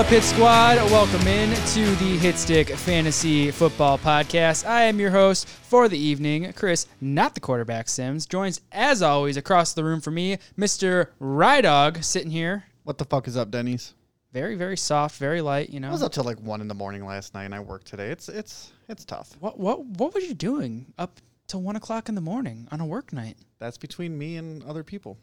Up, Hit Squad? Welcome in to the Hit Stick Fantasy Football Podcast. I am your host for the evening, Chris, not the quarterback Sims. Joins, as always, across the room from me, Mr. Rydog, sitting here. What the fuck is up, Denny's? Very, very soft, very light, you I know. was up till like one in the morning last night, and I worked today. It's it's it's tough. What, what, what were you doing up till 1 o'clock in the morning on a work night? That's between me and other people.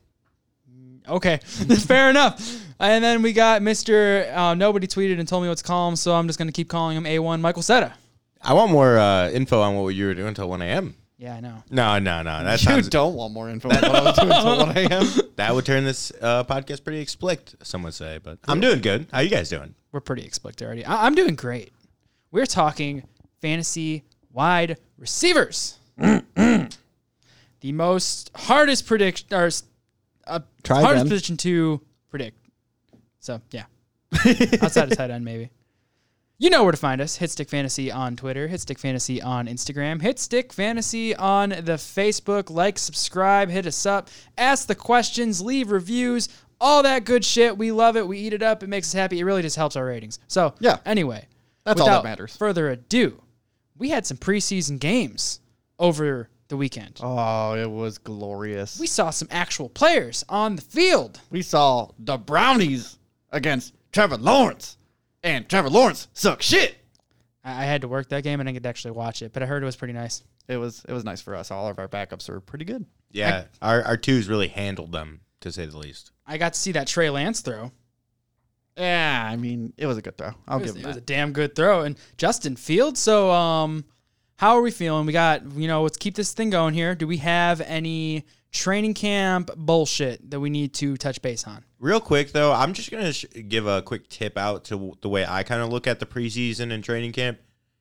Okay, fair enough. And then we got Mr. Uh, nobody tweeted and told me what's to call him, so I'm just going to keep calling him A1 Michael Setta. I want more uh, info on what you were doing until 1 a.m. Yeah, I know. No, no, no. That You sounds don't want more info on what I was doing until one a.m. that would turn this uh, podcast pretty explicit. Some would say, but I'm doing good. How you guys doing? We're pretty explicit already. I- I'm doing great. We're talking fantasy wide receivers. the most hardest prediction or uh, Try hardest again. position to predict. So yeah, outside of tight end maybe. You know where to find us. Hitstick Fantasy on Twitter, Hitstick Fantasy on Instagram, Hitstick Fantasy on the Facebook. Like, subscribe, hit us up, ask the questions, leave reviews, all that good shit. We love it. We eat it up. It makes us happy. It really just helps our ratings. So Yeah. Anyway, That's all that matters. Further ado, we had some preseason games over the weekend. Oh, it was glorious. We We saw some actual players on the field. we saw the Brownies against Trevor Lawrence, and Trevor Lawrence sucks shit. I I had to work that game and I didn't get to actually watch it, but I heard it was pretty nice. It was it was nice for us. All of our backups were pretty good. Yeah, our our twos really handled them to say the least. I got to see that Trey Lance throw. Yeah, I mean it was a good throw. I'll was, give it him was a damn good throw. And Justin Fields. So, um, how are we feeling? We got, you know, let's keep this thing going here. Do we have any training camp bullshit that we need to touch base on? Real quick though, I'm just gonna sh- give a quick tip out to the way I kind of look at the preseason and training camp.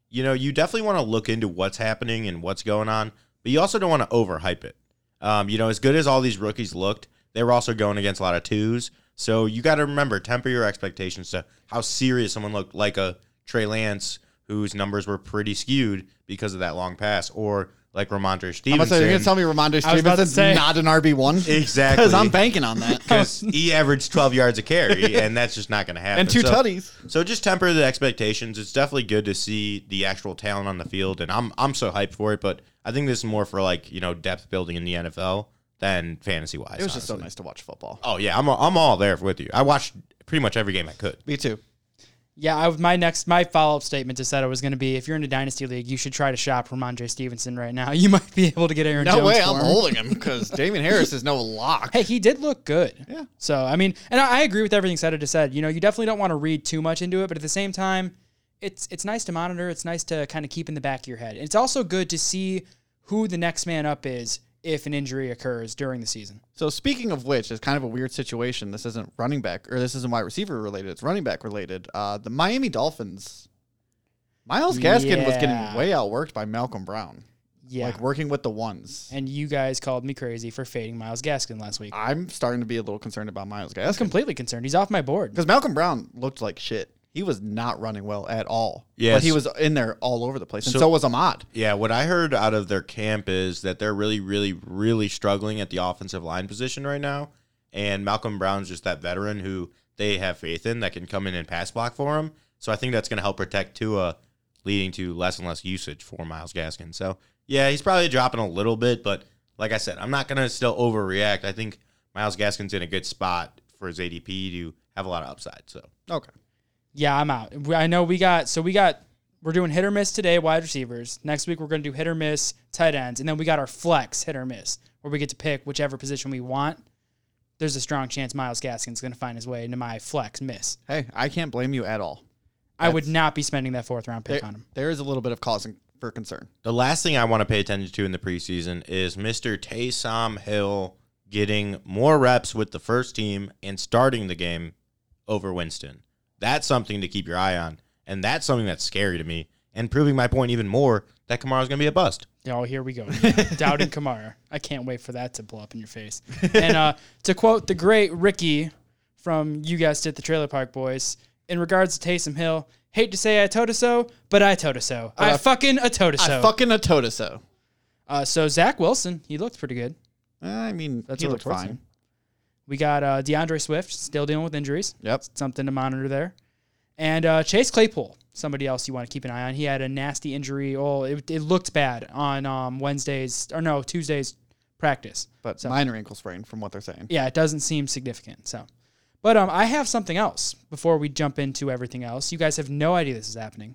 You know, you definitely want to look into what's happening and what's going on, but you also don't want to overhype it. Um, you know, as good as all these rookies looked, they were also going against a lot of twos. So you got to remember, temper your expectations to how serious someone looked, like a Trey Lance, whose numbers were pretty skewed because of that long pass, or like Rhamondre I'm Stevenson. about to say you're gonna tell me Rhamondre I was about to Stevenson's say- not an RB one Exactly. because I'm banking on that because he averaged 12 yards a carry, and that's just not going to happen. and two so, tutties. So just temper the expectations. It's definitely good to see the actual talent on the field, and I'm I'm so hyped for it. But I think this is more for like you know depth building in the NFL than fantasy wise. It was just so nice to watch football. Oh yeah, I'm I'm all there with you. I watched pretty much every game I could. Me too. Yeah, I, my next, my follow up statement to said it was going to be if you're in a dynasty league, you should try to shop Rhamondre Stevenson right now. You might be able to get Aaron No Jones. way, I'm him. holding him because Damien Harris is no lock. Hey, he did look good. Yeah. So I mean, and I, I agree with everything Seta just said. You know, you definitely don't want to read too much into it, but at the same time, it's it's nice to monitor. It's nice to kind of keep in the back of your head. And It's also good to see who the next man up is if an injury occurs during the season. So speaking of which, it's kind of a weird situation. This isn't running back or this isn't wide receiver related. It's running back related. Uh, the Miami Dolphins. Myles Gaskin was getting way outworked by Malcolm Brown. Yeah. Like working with the ones. and you guys called me crazy for fading Myles Gaskin last week. I'm starting to be a little concerned about Myles Gaskin. I'm completely concerned. He's off my board. because Malcolm Brown looked like shit. He was not running well at all. Yes. but he was in there all over the place, and So- so, was Ahmad. Yeah, what I heard out of their camp is that they're really, really, really struggling at the offensive line position right now. And Malcolm Brown's just that veteran who they have faith in that can come in and pass block for him. So I think that's going to help protect Tua, leading to less and less usage for Myles Gaskin. So yeah, he's probably dropping a little bit, but like I said, I'm not going to still overreact. I think Myles Gaskin's in a good spot for his ADP to have a lot of upside. So Okay. Yeah, I'm out. I know we got so we got we're doing hit or miss today, wide receivers. Next week we're going to do hit or miss tight ends, and then we got our flex hit or miss, where we get to pick whichever position we want. There's a strong chance Myles Gaskin's going to find his way into my flex miss. Hey, I can't blame you at all. I would not be spending that fourth round pick There, on him. there is a little bit of cause for concern. The last thing I want to pay attention to in the preseason is Mr. Taysom Hill getting more reps with the first team and starting the game over Winston. That's something to keep your eye on. And that's something that's scary to me and proving my point even more that Kamara's going to be a bust. Oh, here we go. Doubting Kamara. I can't wait for that to blow up in your face. And uh, to quote the great Ricky from You Guys Did the Trailer Park Boys, in regards to Taysom Hill, hate to say I told so, but I told so. I I- fucking a told I so. fucking a Totoso. Uh, so Zach Wilson, he looked pretty good. I mean, That's he looked reports fine. We got uh, D'Andre Swift still dealing with injuries. Yep. Something to monitor there. And uh, Chase Claypool, somebody else you want to keep an eye on. He had a nasty injury. Oh, it, it looked bad on um, Wednesday's or no Tuesday's practice. But So- minor ankle sprain, from what they're saying. Yeah, it doesn't seem significant. So, but um, I have something else before we jump into everything else. You guys have no idea this is happening,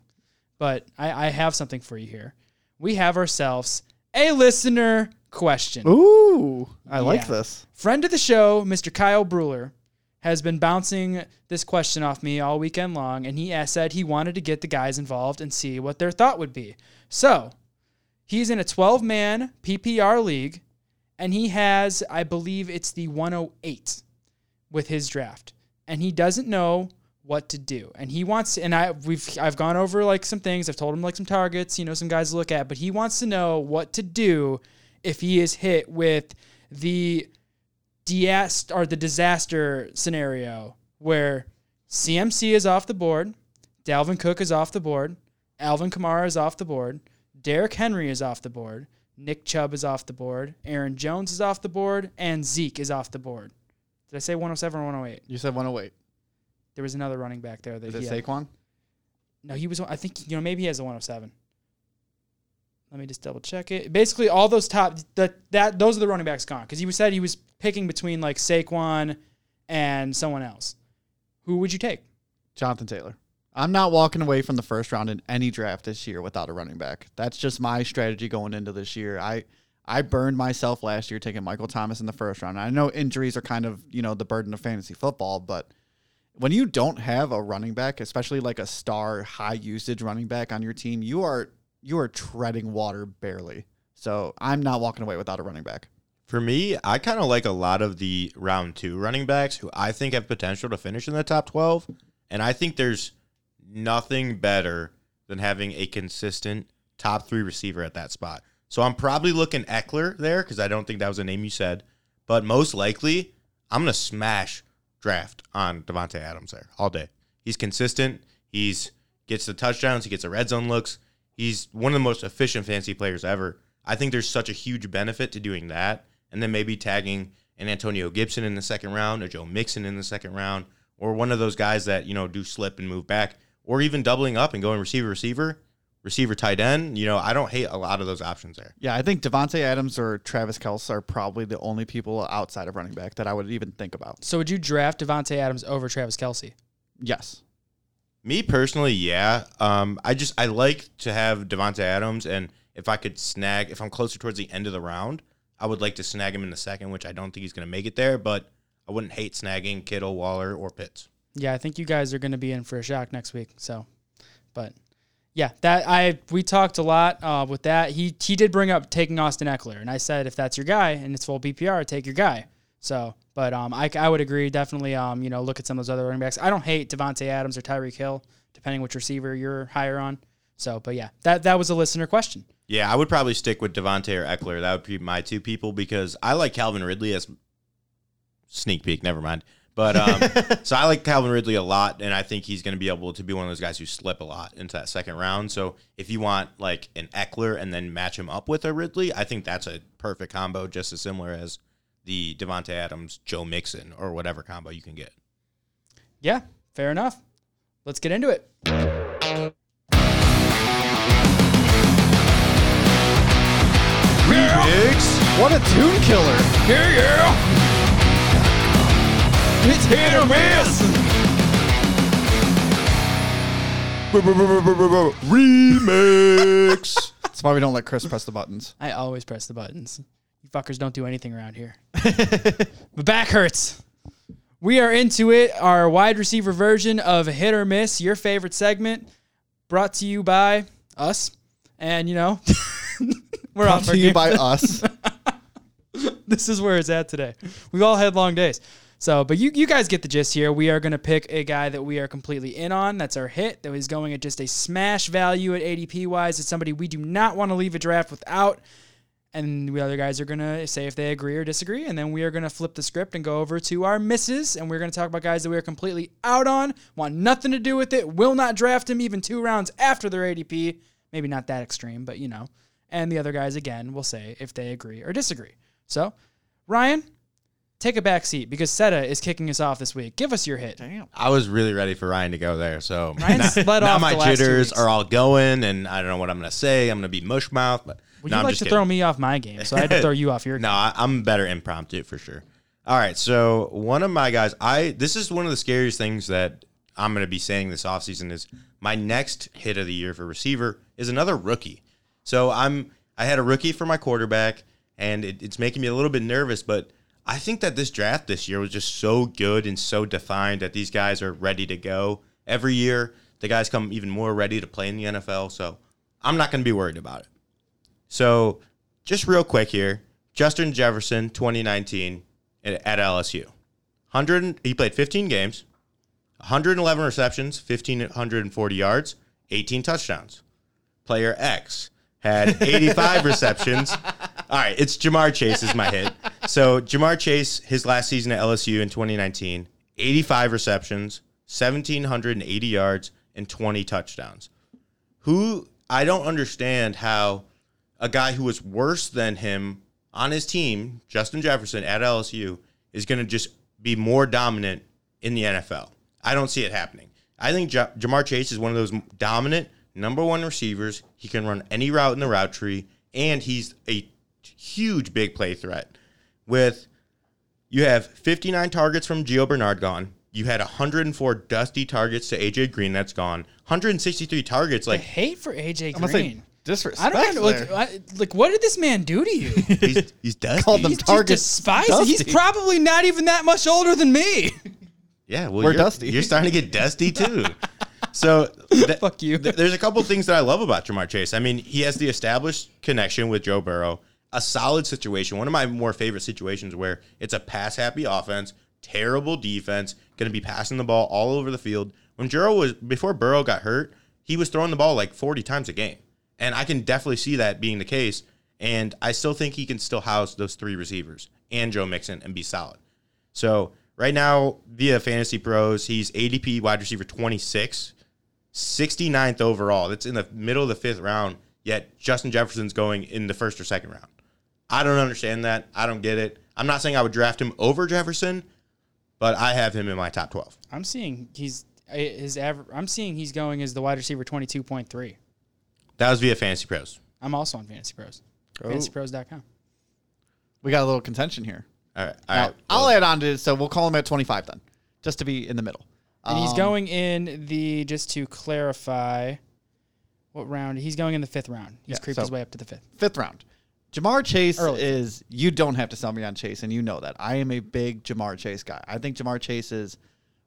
but I, I have something for you here. We have ourselves a listener question. Ooh, I like Yeah. this. Friend of the show, Mr. Kyle Bruler, has been bouncing this question off me all weekend long, and he asked- said he wanted to get the guys involved and see what their thought would be. So, he's in a 12 man PPR league, and he has, I believe it's the 108 with his draft, and he doesn't know what to do. And he wants and I we've I've gone over like some things. I've told him like some targets, you know, some guys to look at, but he wants to know what to do if he is hit with the diast or the disaster scenario where CMC is off the board, Dalvin Cook is off the board, Alvin Kamara is off the board, Derrick Henry is off the board, Nick Chubb is off the board, Aaron Jones is off the board, and Zeke is off the board. Did I say 107 or 108? You said 108. There was another running back there that Is it. Saquon? No, he was. I think you know maybe he has a 107. Let me just double check it. Basically, all those top that that those are the running backs gone because he said he was picking between like Saquon and someone else. Who would you take? Jonathan Taylor. I'm not walking away from the first round in any draft this year without a running back. That's just my strategy going into this year. I I burned myself last year taking Michael Thomas in the first round. I know injuries are kind of, you know, the burden of fantasy football, but when you don't have a running back, especially like a star high usage running back on your team, you are you are treading water barely. So I'm not walking away without a running back. For me, I kind of like a lot of the round two running backs who I think have potential to finish in the top 12. And I think there's nothing better than having a consistent top three receiver at that spot. So I'm probably looking Ekeler there because I don't think that was a name you said. But most likely, I'm going to smash draft on Davante Adams there all day. He's consistent. He's gets the touchdowns. He gets the red zone looks. He's one of the most efficient fantasy players ever. I think there's such a huge benefit to doing that, and then maybe tagging an Antonio Gibson in the second round, or Joe Mixon in the second round, or one of those guys that you know do slip and move back, or even doubling up and going receiver receiver, receiver tight end. You know, I don't hate a lot of those options there. Yeah, I think Davante Adams or Travis Kelce are probably the only people outside of running back that I would even think about. So would you draft Davante Adams over Travis Kelce? Yes. Me personally, yeah. Um, I just I like to have Davante Adams, and if I could snag, if I'm closer towards the end of the round, I would like to snag him in the second, which I don't think he's going to make it there. But I wouldn't hate snagging Kittle, Waller, or Pitts. Yeah, I think you guys are going to be in for a shock next week. So, but yeah, that I we talked a lot uh, with that. He he did bring up taking Austin Ekeler, and I said if that's your guy and it's full PPR, take your guy. So, but um, I, I would agree definitely. Um, you know, look at some of those other running backs. I don't hate Davante Adams or Tyreek Hill, depending which receiver you're higher on. So, but yeah, that that was a listener question. Yeah, I would probably stick with Davante or Ekeler. That would be my two people because I like Calvin Ridley as sneak peek. Never mind. But um, so I like Calvin Ridley a lot, and I think he's going to be able to be one of those guys who slip a lot into that second round. So if you want like an Ekeler and then match him up with a Ridley, I think that's a perfect combo, just as similar as the Davante Adams, Joe Mixon, or whatever combo you can get. Yeah, fair enough. Let's get into it. Remix. What a tune killer. Yeah, yeah. It's hit or miss. Remix. That's why we don't let Chris press the buttons. I always press the buttons. Fuckers don't do anything around here. My back hurts. We are into it. Our wide receiver version of hit or miss, your favorite segment, brought to you by us. And you know, we're Brought off to you by us. this is where it's at today. We've all had long days. So, but you, you guys get the gist here. We are going to pick a guy that we are completely in on. That's our hit. That is going at just a smash value at ADP wise. It's somebody we do not want to leave a draft without. And the other guys are going to say if they agree or disagree. And then we are going to flip the script and go over to our misses. And we're going to talk about guys that we are completely out on, want nothing to do with it, will not draft him even two rounds after their ADP. Maybe not that extreme, but you know. And the other guys, again, will say if they agree or disagree. So, Ryan, take a back seat because Seta is kicking us off this week. Give us your hit. Damn. I was really ready for Ryan to go there, so Ryan's now, led now off my the last two jitters weeks. are all going, and I don't know what I'm gonna say. I'm gonna be mush mouth, but Well, no, you I'm like to kidding. throw me off my game, so I had to throw you off your No, game. I, I'm better impromptu for sure. All right, so one of my guys, I this is one of the scariest things that I'm going to be saying this offseason is my next hit of the year for receiver is another rookie. So I'm I had a rookie for my quarterback, and it, it's making me a little bit nervous, but I think that this draft this year was just so good and so defined that these guys are ready to go every year. The guys come even more ready to play in the NFL, so I'm not going to be worried about it. So, just real quick here, Justin Jefferson, 2019 at at LSU, 100. He played 15 games, 111 receptions, 1540 yards, 18 touchdowns. Player X had 85 receptions. All right, it's Ja'Marr Chase is my hit. So Ja'Marr Chase, his last season at LSU in 2019, 85 receptions, 1780 yards, and 20 touchdowns. Who I don't understand how a guy who was worse than him on his team, Justin Jefferson at LSU, is going to just be more dominant in the NFL. I don't see it happening. I think Ja- Ja'Marr Chase is one of those dominant number one receivers. He can run any route in the route tree, and he's a huge big play threat. With you have 59 targets from Gio Bernard gone. You had 104 dusty targets to AJ Green. That's gone. 163 targets. I Like hate for AJ I'm gonna say Green. Disrespect. I don't know. Like, I- like, what did this man do to you? he's, he's dusty. Called them He's just targets despised. He's dusty. probably not even that much older than me. Yeah, well, We're you're, dusty. You're starting to get dusty too. So th- Fuck you. th- there's a couple things that I love about Ja'Marr Chase. I mean, he has the established connection with Joe Burrow, a solid situation. One of my more favorite situations where it's a pass happy offense, terrible defense, going to be passing the ball all over the field. When Burrow was before Burrow got hurt, he was throwing the ball like 40 times a game, and I can definitely see that being the case. And I still think he can still house those three receivers and Joe Mixon and be solid. So right now, via Fantasy Pros, he's ADP wide receiver 26, 69th overall. That's in the middle of the fifth round. Yet Justin Jefferson's going in the first or second round. I don't understand that. I don't get it. I'm not saying I would draft him over Jefferson, but I have him in my top 12. I'm seeing he's uh, his average. I'm seeing he's going as the wide receiver 22.3. That was via Fantasy Pros. I'm also on Fantasy Pros. FantasyPros.com. We got a little contention here. All right. All Now, right. I'll add on to it, so we'll call him at 25 then, just to be in the middle. And he's Um, going in the just to clarify, what round? He's going in the fifth round. He's Yeah, creeped so- his way up to the fifth. fifth round. Ja'Marr Chase Early. is you don't have to sell me on Chase, and you know that. I am a big Ja'Marr Chase guy. I think Ja'Marr Chase is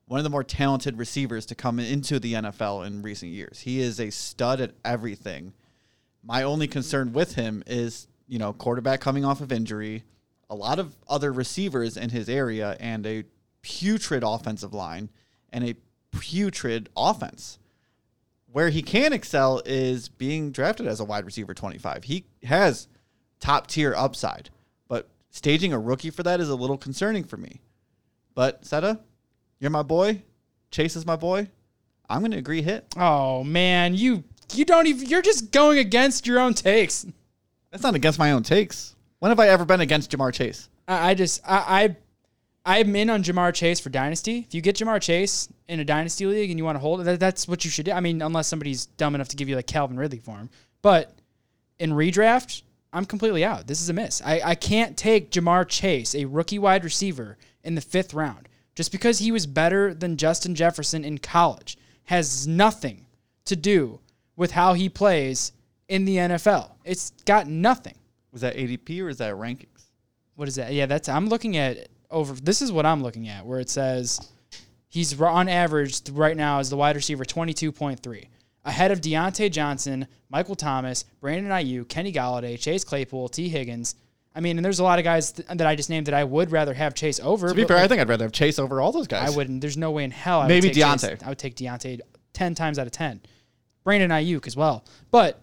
one of the more talented receivers to come into the NFL in recent years. He is a stud at everything. My only concern with him is, you know, quarterback coming off of injury, a lot of other receivers in his area, and a putrid offensive line and a putrid offense where he can excel is being drafted as a wide receiver 25. He has top tier upside, but staging a rookie for that is a little concerning for me. But Seta, you're my boy. Chase is my boy. I'm going to agree hit. Oh man, you you don't even. You're just going against your own takes. That's not against my own takes. When have I ever been against Ja'Marr Chase? I, I just I, I I'm in on Ja'Marr Chase for dynasty. If you get Ja'Marr Chase in a dynasty league and you want to hold it, that, that's what you should do. I mean, unless somebody's dumb enough to give you like Calvin Ridley for him. But in redraft, I'm completely out. This is a miss. I, I can't take Ja'Marr Chase, a rookie wide receiver, in the fifth round. Just because he was better than Justin Jefferson in college has nothing to do with how he plays in the NFL. It's got nothing. Was that ADP or is that rankings? What is that? Yeah, that's I'm looking at over. This is what I'm looking at, where it says he's on average right now as the wide receiver 22.3, ahead of Diontae Johnson, Michael Thomas, Brandon Aiyuk, Kenny Golladay, Chase Claypool, Tee Higgins. I mean, and there's a lot of guys th- that I just named that I would rather have Chase over. To be fair, I think I'd rather have Chase over all those guys. I wouldn't. There's no way in hell. I Maybe would take Chase- Diontae. I would take Diontae ten times out of ten. Brandon Aiyuk as well, but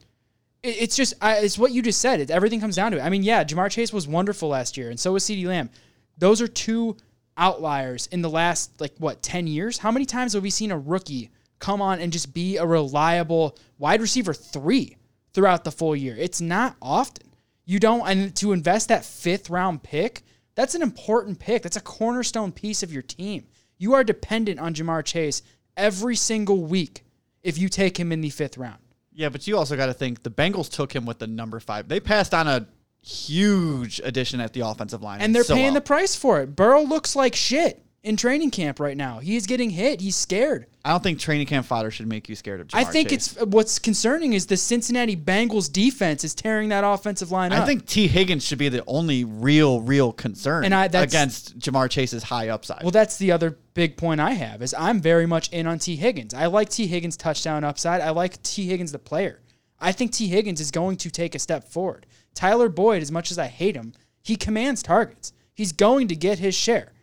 it, it's just I, it's what you just said. It, everything comes down to it. I mean, yeah, Ja'Marr Chase was wonderful last year, and so was Ceedee Lamb. Those are two outliers in the last like what ten years. How many times have we seen a rookie come on and just be a reliable wide receiver three throughout the full year? It's not often. You don't, and to invest that fifth round pick That's an important pick. That's a cornerstone piece of your team. You are dependent on Ja'Marr Chase every single week if you take him in the fifth round. Yeah, but you also got to think the Bengals took him with the number five. They passed on a huge addition at the offensive line, And they're so paying well. the price for it. Burrow looks like shit in training camp right now. He's getting hit. He's scared. I don't think training camp fodder should make you scared of. Ja'Marr I think Chase. it's what's concerning is the Cincinnati Bengals defense is tearing that offensive line up. I think Tee Higgins should be the only real, real concern And I- that's- against Ja'Marr Chase's high upside. Well, that's the other big point I have is I'm very much in on Tee Higgins. I like Tee Higgins' touchdown upside. I like Tee Higgins the player. I think Tee Higgins is going to take a step forward. Tyler Boyd, as much as I hate him, he commands targets. He's going to get his share.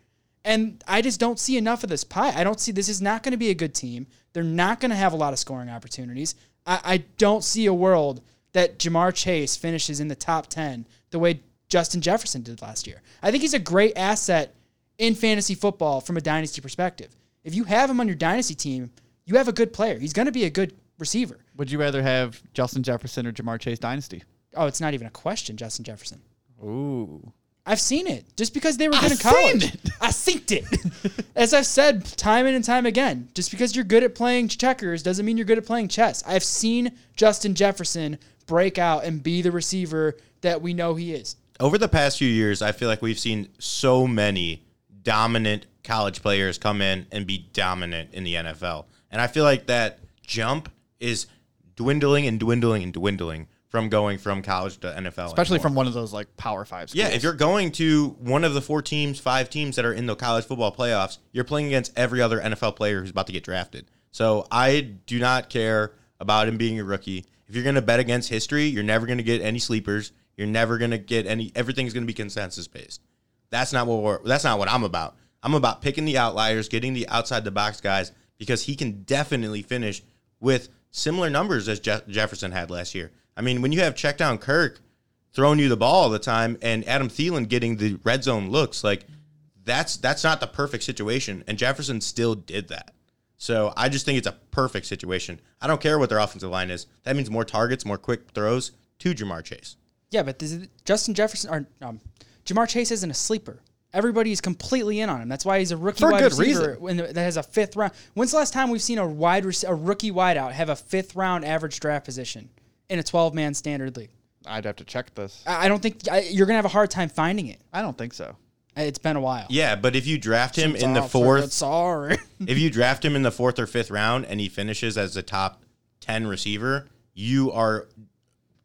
And I just don't see enough of this pie. I don't see this is not going to be a good team. They're not going to have a lot of scoring opportunities. I, I don't see a world that Ja'Marr Chase finishes in the top 10 the way Justin Jefferson did last year. I think he's a great asset in fantasy football from a dynasty perspective. If you have him on your dynasty team, you have a good player. He's going to be a good receiver. Would you rather have Justin Jefferson or Ja'Marr Chase dynasty? Oh, it's not even a question, Justin Jefferson. Ooh. I've seen it. Just because they were good in seen college. it. I synced it. As I've said time and time again, just because you're good at playing checkers doesn't mean you're good at playing chess. I've seen Justin Jefferson break out and be the receiver that we know he is. Over the past few years, I feel like we've seen so many dominant college players come in and be dominant in the NFL. And I feel like that jump is dwindling and dwindling and dwindling from going from college to NFL. Especially anymore. from one of those like Power Five schools. Yeah, if you're going to one of the four teams, five teams that are in the college football playoffs, you're playing against every other NFL player who's about to get drafted. So I do not care about him being a rookie. If you're going to bet against history, you're never going to get any sleepers. You're never going to get any. Everything's going to be consensus based. That's not what we're. That's not what I'm about. I'm about picking the outliers, getting the outside the box guys because he can definitely finish with similar numbers as Je- Jefferson had last year. I mean, when you have check down Kirk throwing you the ball all the time and Adam Thielen getting the red zone looks like that's that's not the perfect situation and Jefferson still did that. So I just think it's a perfect situation. I don't care what their offensive line is. That means more targets, more quick throws to Ja'Marr Chase. Yeah, but this is, Justin Jefferson or um, Ja'Marr Chase isn't a sleeper. Everybody is completely in on him. That's why he's a rookie For a wide good receiver reason. that has a fifth round. When's the last time we've seen a wide rec- a rookie wideout have a fifth round average draft position in a 12 man standard league? I'd have to check this. I I don't think I, you're gonna have a hard time finding it. I don't think so. Uh, it's been a while. Yeah, but if you draft him in the fourth, Sorry. if you draft him in the fourth or fifth round and he finishes as a top 10 receiver, you are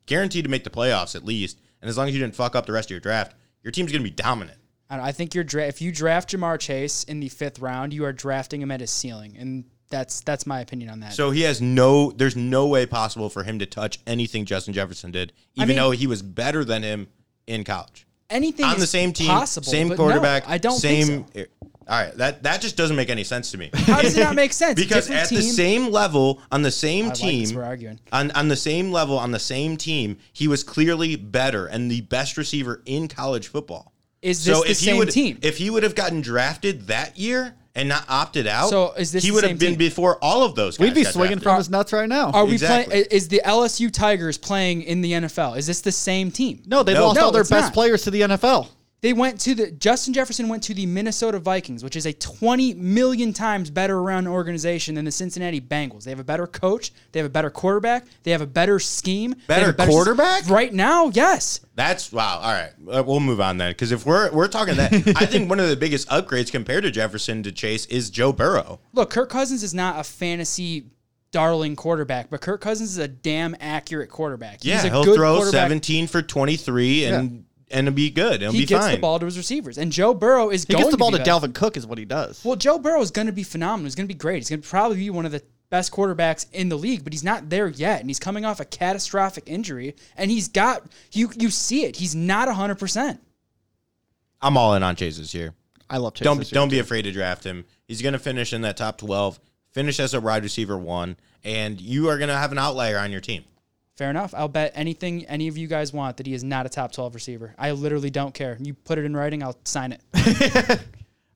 guaranteed to make the playoffs at least. And as long as you didn't fuck up the rest of your draft, your team's going to be dominant. I, don't- I think you're dra- if you draft Ja'Marr Chase in the fifth round, you are drafting him at his ceiling, and that's that's my opinion on that. So he has no, there's no way possible for him to touch anything Justin Jefferson did, even mean- though he was better than him in college. anything On the same team, possible, same but no, quarterback, I don't same. think so. Eh, all right, that that just doesn't make any sense to me. How does it not make sense? because Different at the same level, on the same I like team, this, we're arguing. on on the same level, on the same team, he was clearly better and the best receiver in college football. Is this the he same would, team? if he would have gotten drafted that year and not opted out, So is this he the would same have been team? before all of those. Guys We'd be got swinging drafted. from his nuts right now. Are we Exactly. playing? Is the LSU Tigers playing in the NFL? Is this the same team? no, they No. lost No, all their it's best not. players to the NFL. They went to the Justin Jefferson went to the Minnesota Vikings, which is a 20 million times better run organization than the Cincinnati Bengals. They have a better coach, they have a better quarterback, they have a better scheme. Better a quarterback? Right now, yes. That's wow. All right, Uh, we'll move on then. Because if we're we're talking that, I think one of the biggest upgrades compared to Jefferson to Chase is Joe Burrow. Look, Kirk Cousins is not a fantasy darling quarterback, but Kirk Cousins is a damn accurate quarterback. Yeah, He's a he'll throw quarterback. 17 for 23 and and it'll be good. It'll be good. He be gets fine. the ball to his receivers, and Joe Burrow is He going gets the ball to to be better. Dalvin Cook, is what he does. Well, Joe Burrow is going to be phenomenal. He's going to be great. He's going to probably be one of the best quarterbacks in the league, but he's not there yet, and he's coming off a catastrophic injury, and he's got you. You see it. He's not hundred percent. I'm all in on Chase this year. I love Chase. Don't this year, don't be too. afraid to draft him. He's going to finish in that top 12, finish as a wide receiver one, and you are going to have an outlier on your team. Fair enough. I'll bet anything any of you guys want that he is not a top twelve receiver. I literally don't care. You put it in writing, I'll sign it.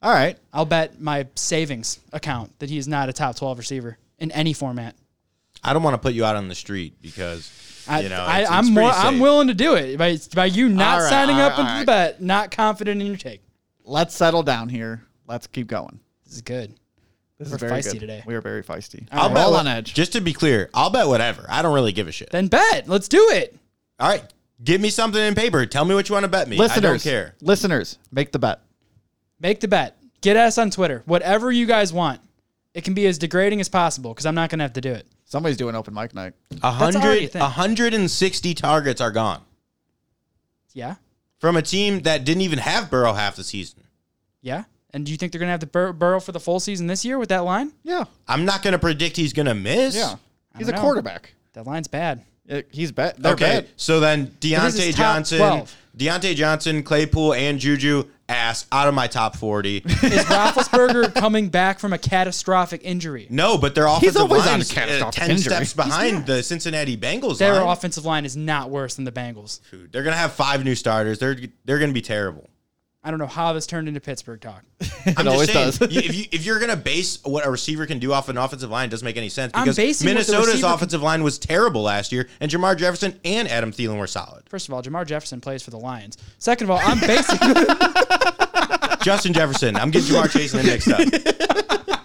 All right. I'll bet my savings account that he is not a top twelve receiver in any format. I don't want to put you out on the street because I, you know I, it's- I'm it's more. pretty I'm willing to do it by by you not All right, signing all up right, into all the bet, not confident in your take. Let's settle down here. Let's keep going. This is good. This We're is very feisty good. today. We are very feisty. I'll We're bet all what- on edge. Just to be clear, I'll bet whatever. I don't really give a shit. Then bet. Let's do it. All right, give me something in paper. Tell me what you want to bet me. listeners, I don't care. Listeners, make the bet. Make the bet. Get us on Twitter. Whatever you guys want. It can be as degrading as possible because I'm not going to have to do it. Somebody's doing open mic night. A already a hundred, thing. a hundred and sixty targets are gone Yeah. from a team that didn't even have Burrow half the season. Yeah. And do you think they're going to have the Bur- Burrow for the full season this year with that line? Yeah, I'm not going to predict he's going to miss. yeah. He's a don't know. quarterback. That line's bad. Uh, He's bad. They're Okay, bad. so then this is Diontae top Johnson, 12. Diontae Johnson, Claypool, and Juju ass out of my top forty. Is Roethlisberger coming back from a catastrophic injury? no, but their offensive always on line's a catastrophic uh, ten injury. steps behind the Cincinnati Bengals. Their line. offensive line is not worse than the Bengals. Dude, They're going to have five new starters. They're they're going to be terrible. I don't know how this turned into Pittsburgh talk. I'm always just saying, does. if you if you're gonna base what a receiver can do off an offensive line, it doesn't make any sense because basing what the Minnesota's receiver can- offensive line was terrible last year, and Jamar Jefferson and Adam Thielen were solid. First of all, Jamar Jefferson plays for the Lions. Second of all, I'm basing Justin Jefferson, I'm getting Ja'Marr Chase and him mixed up.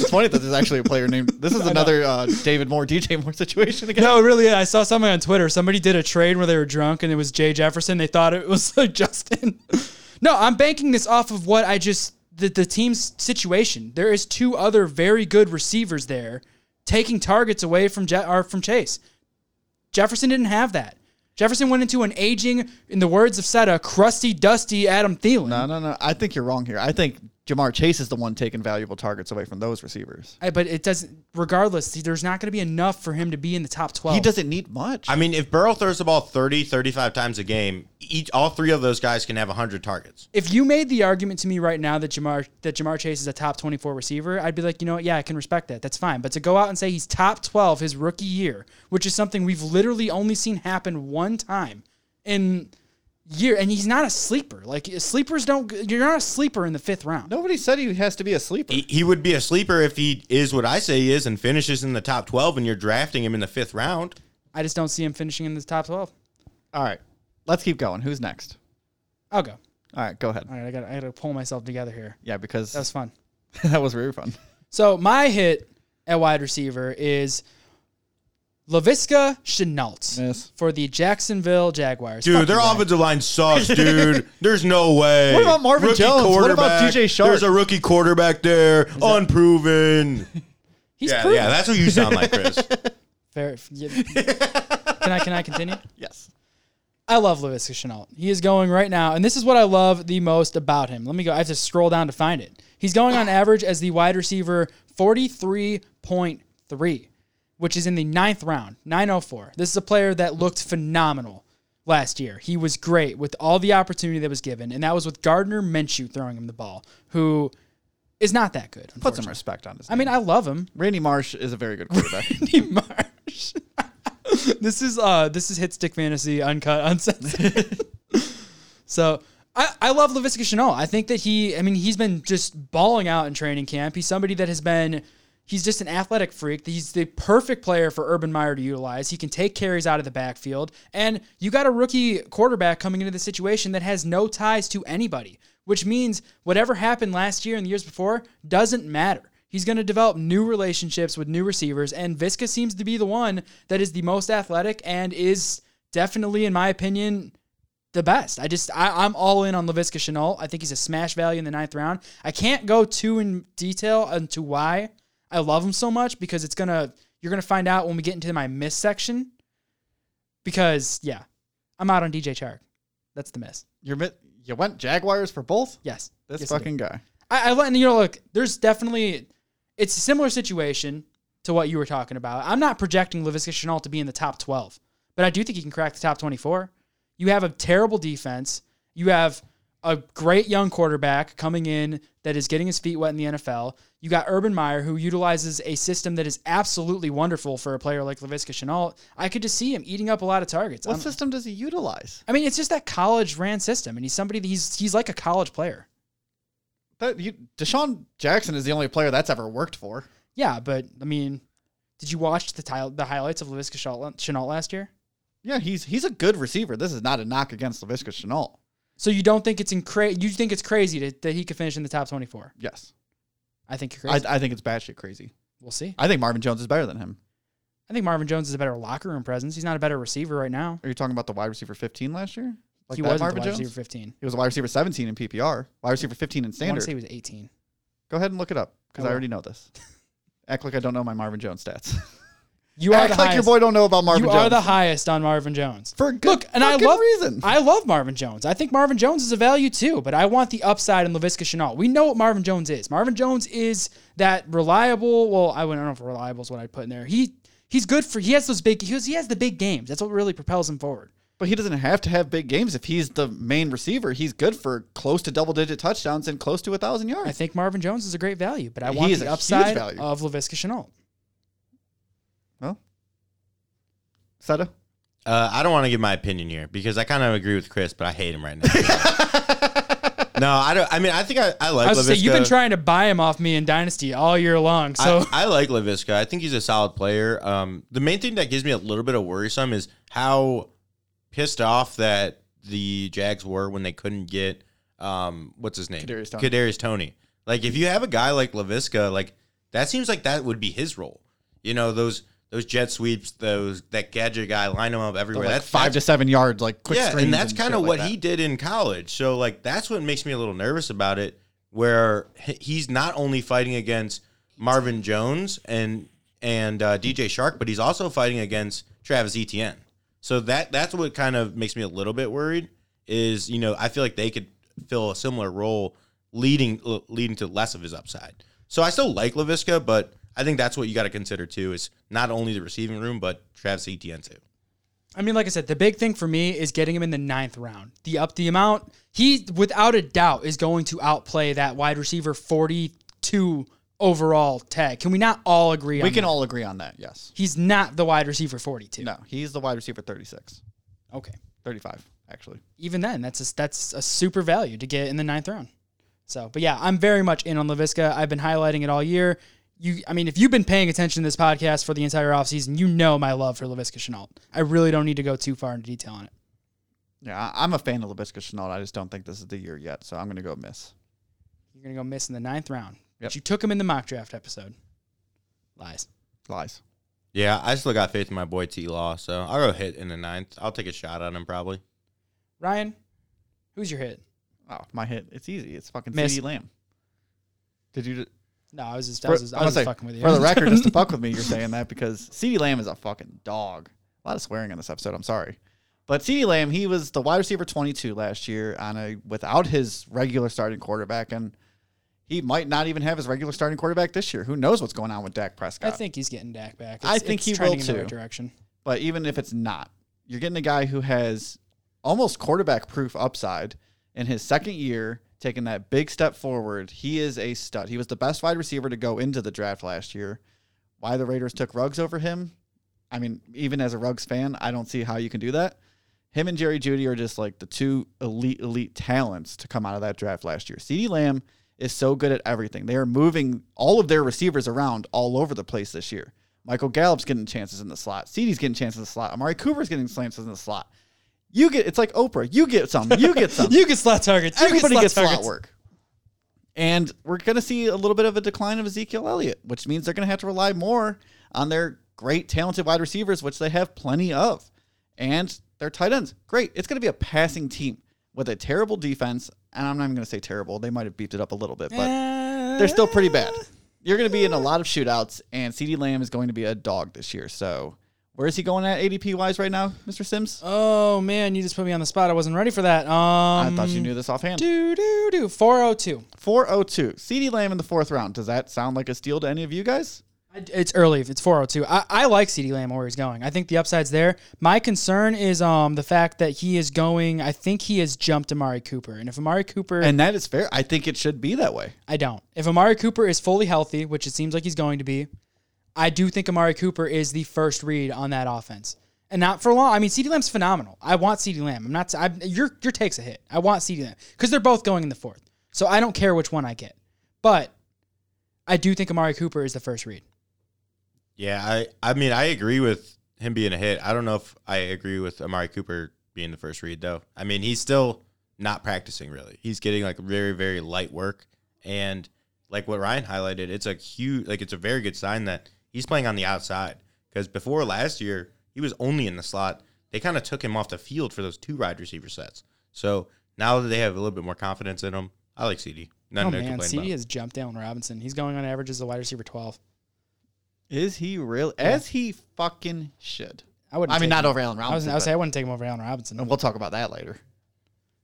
It's funny that there's actually a player named. This is another uh, David Moore, DJ Moore situation again. No, really, I saw something on Twitter. Somebody did a trade where they were drunk and it was Jay Jefferson. They thought it was Justin. no, I'm banking this off of what I just the, the team's situation. There is two other very good receivers there taking targets away from Je- or from Chase. Jefferson didn't have that. Jefferson went into an aging, in the words of Seta, crusty, dusty Adam Thielen. No, no, no. I think you're wrong here. I think Ja'Marr Chase is the one taking valuable targets away from those receivers. I- but it doesn't. Regardless, there's not going to be enough for him to be in the top twelve. He doesn't need much. I mean, if Burrow throws the ball 30, 35 times a game, each all three of those guys can have 100 targets. if you made the argument to me right now that Ja'Marr that Ja'Marr Chase is a top 24 receiver, I'd be like, you know what? Yeah, I can respect that. That's fine. But to go out and say he's top 12 his rookie year, which is something we've literally only seen happen one time in year, and he's not a sleeper. Like sleepers don't. You're not a sleeper in the fifth round. Nobody said he has to be a sleeper. He, he would be a sleeper if he is what I say he is and finishes in the top 12 and you're drafting him in the fifth round. I just don't see him finishing in the top 12. All right, let's keep going. Who's next? I'll go. All right, go ahead. All right, I got I got to pull myself together here. Yeah, because That was fun. that was very fun. So my hit at wide receiver is Laviska Shenault Yes. for the Jacksonville Jaguars. Dude, Fuck their you, Ryan. offensive line sucks, dude. There's no way. What about Marvin Jones? What about quarterback. DJ Chark? There's a rookie quarterback there, unproven. He's yeah, proven. yeah, that's what you sound like, Chris. Fair. yeah. can I can I continue? Yes. I love Laviska Shenault. He is going right now, and this is what I love the most about him. Let me go. I have to scroll down to find it. He's going on average as the wide receiver 43.3, which is in the ninth round, 904. This is a player that looked phenomenal last year. He was great with all the opportunity that was given, and that was with Gardner Minshew throwing him the ball, who is not that good. Put some respect on his. I mean, I love him. Randy Marsh is a very good quarterback. Randy Marsh. this is uh this is hit stick fantasy uncut uncensored. so I, I love Laviska Shenault. I think that he I mean he's been just balling out in training camp. He's somebody that has been he's just an athletic freak. He's the perfect player for Urban Meyer to utilize. He can take carries out of the backfield. And you got a rookie quarterback coming into the situation that has no ties to anybody, which means whatever happened last year and the years before doesn't matter. He's going to develop new relationships with new receivers, and Viska seems to be the one that is the most athletic and is definitely, in my opinion, the best. I just I, I'm all in on Laviska Shenault. I think he's a smash value in the ninth round. I can't go too in detail into why I love him so much because it's gonna you're gonna find out when we get into my miss section. Because yeah, I'm out on DJ Chark. That's the miss. You're you went Jaguars for both. Yes, This Yes, I fucking guy. I, I let- you know look. There's definitely it's a similar situation to what you were talking about. I'm not projecting Laviska Shenault to be in the top 12, but I do think he can crack the top 24. You have a terrible defense. You have a great young quarterback coming in that is getting his feet wet in the NFL. You got Urban Meyer, who utilizes a system that is absolutely wonderful for a player like Laviska Shenault. I could just see him eating up a lot of targets. What I'm- system does he utilize? I mean, it's just that college ran system, and he's somebody that he's he's like a college player. That you, DeSean Jackson is the only player that's ever worked for. Yeah, but I mean, Did you watch the tile, the highlights of Laviska Shenault last year? Yeah, he's he's a good receiver. This is not a knock against Laviska Shenault. So you don't think it's incra- You think it's crazy to, that he could finish in the top 24? Yes, I think you're I, crazy. I think it's batshit crazy. we'll see. I think Marvin Jones is better than him. I think Marvin Jones is a better locker room presence. He's not a better receiver right now. Are you talking about the wide receiver 15 last year? Like he wasn't Marvin wide Jones? receiver 15. He was a wide receiver 17 in PPR, wide receiver 15 in I want standard. to say he was 18. Go ahead and look it up because I I already know this. Act like I don't know my Marvin Jones stats. You are Act the like highest. your boy don't know about Marvin you Jones. are the highest on Marvin Jones. For good Look, and I love reason. I love Marvin Jones. I think Marvin Jones is a value too, but I want the upside in Laviska Shenault. We know what Marvin Jones is. Marvin Jones is that reliable. Well, I wouldn't I don't know if reliable is what I'd put in there. He he's good for. He has those big. He has, he has the big games. That's what really propels him forward. But he doesn't have to have big games if he's the main receiver. He's good for close to double digit touchdowns and close to a thousand yards. I think Marvin Jones is a great value, but I want the upside of Laviska Shenault. well, Seta? Uh, I don't want to give my opinion here because I kind of agree with Chris, but I hate him right now. no, I don't. I mean, I think I, I like I was Laviska. say you've been trying to buy him off me in Dynasty all year long. So I, I like Laviska. I think he's a solid player. Um, the main thing that gives me a little bit of worrisome is how pissed off that the Jags were when they couldn't get um, what's his name, Kadarius Toney. Kadarius Toney. Like, if you have a guy like Laviska, like that seems like that would be his role. You know, those those jet sweeps, those that gadget guy, line him up everywhere. Like that's five to seven yards, like quick yeah, and that's kind of what like he did in college. So like that's what makes me a little nervous about it. Where he's not only fighting against Marvin Jones and and uh, DJ Chark, but he's also fighting against Travis Etienne. So that that's what kind of makes me a little bit worried. Is you know I feel like they could fill a similar role, leading leading to less of his upside. So I still like Laviska, but I think that's what you got to consider too. Is not only the receiving room, but Travis Etienne too. I mean, like I said, the big thing for me is getting him in the ninth round. The up the amount he, without a doubt, is going to outplay that wide receiver forty-two overall tag. Can we not all agree? We on can that? all agree on that, yes. He's not the wide receiver forty-two. No, he's the wide receiver 36, Okay. 35, actually. Even then, that's a, that's a super value to get in the ninth round. So, but yeah, I'm very much in on Laviska. I've been highlighting it all year. You, I mean, if you've been paying attention to this podcast for the entire offseason, you know my love for Laviska Shenault. I really don't need to go too far into detail on it. Yeah, I- I'm a fan of Laviska Shenault. I just don't think this is the year yet, so I'm going to go miss. You're gonna go miss in the ninth round. Yep. But you took him in the mock draft episode. Lies. Lies. Yeah, I still got faith in my boy T Law, so I'll go hit in the ninth. I'll take a shot on him probably. Ryan, who's your hit? Oh, my hit. It's easy. It's fucking Miss. CeeDee Lamb. Did you? No, I was just, I was just, I was just fucking with you. for the record, just to fuck with me, you're saying that because CeeDee Lamb is a fucking dog. A lot of swearing on this episode. I'm sorry. But CeeDee Lamb, he was the wide receiver 22 last year on a without his regular starting quarterback, and he might not even have his regular starting quarterback this year. Who knows what's going on with Dak Prescott? I think he's getting Dak back. I think it's he will in too. right direction. But even if it's not, you're getting a guy who has almost quarterback proof upside in his second year, taking that big step forward. He is a stud. He was the best wide receiver to go into the draft last year. Why the Raiders took Ruggs over him? I mean, even as a Ruggs fan, I don't see how you can do that. Him and Jerry Jeudy are just like the two elite, elite talents to come out of that draft last year. CeeDee Lamb is so good at everything. They are moving all of their receivers around all over the place this year. Michael Gallup's getting chances in the slot. CeeDee's getting chances in the slot. Amari Cooper's getting chances in the slot. You get it's like Oprah. You get some. You get some. You get slot targets. You Everybody get gets slot slot work. And we're going to see a little bit of a decline of Ezekiel Elliott, which means they're going to have to rely more on their great, talented wide receivers, which they have plenty of. And their tight ends. Great. It's going to be a passing team with a terrible defense. And I'm not even going to say terrible. They might have beefed it up a little bit, but they're still pretty bad. You're going to be in a lot of shootouts, and CeeDee Lamb is going to be a dog this year. So, where is he going at ADP wise right now, Mr. Sims? Oh man, you just put me on the spot. I wasn't ready for that. Um, I thought you knew this offhand. Do do do. Four oh two. 402. CeeDee Lamb in the fourth round. Does that sound like a steal to any of you guys? It's early. It's 402. I, I like CeeDee Lamb where he's going. I think the upside's there. My concern is um the fact that he is going. I think he has jumped Amari Cooper, and if Amari Cooper, And that is fair. I think it should be that way. I don't. If Amari Cooper is fully healthy, which it seems like he's going to be, I do think Amari Cooper is the first read on that offense. And not for long. I mean, CeeDee Lamb's phenomenal. I want CeeDee Lamb. I'm not. I, your your take's a hit. I want CeeDee Lamb because they're both going in the fourth. So I don't care which one I get. But I do think Amari Cooper is the first read. Yeah, I I mean I agree with him being a hit. I don't know if I agree with Amari Cooper being the first read though. I mean he's still not practicing really. He's getting like very very light work and like what Ryan highlighted, it's a huge like it's a very good sign that he's playing on the outside because before last year he was only in the slot. They kind of took him off the field for those two wide receiver sets. So now that they have a little bit more confidence in him, I like CeeDee. Nothing oh to man, complain CeeDee about. has jumped Allen Robinson. He's going on average as a wide receiver twelve. Is he really? Yeah. As he fucking should. I wouldn't. I mean, not him. over Allen I was, Robinson. I would say I wouldn't take him over Allen Robinson. and we'll talk about that later.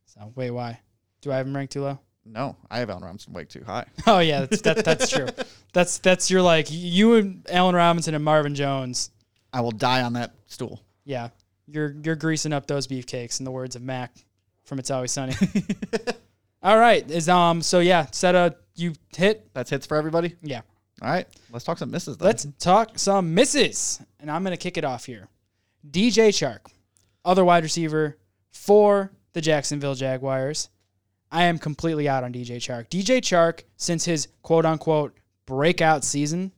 So wait, why? Do I have him ranked too low? No, I have Allen Robinson way too high. Oh yeah, that's that, that's true. That's that's your like you and Allen Robinson and Marvin Jones. I will die on that stool. Yeah, you're you're greasing up those beefcakes. In the words of Mac from It's Always Sunny. All right, is um so yeah, set a you hit That's hits for everybody. yeah. All right, let's talk some misses. Then. Let's talk some misses, and I'm gonna kick it off here. DJ Chark, other wide receiver for the Jacksonville Jaguars. I am completely out on DJ Chark. DJ Chark, since his quote unquote breakout season,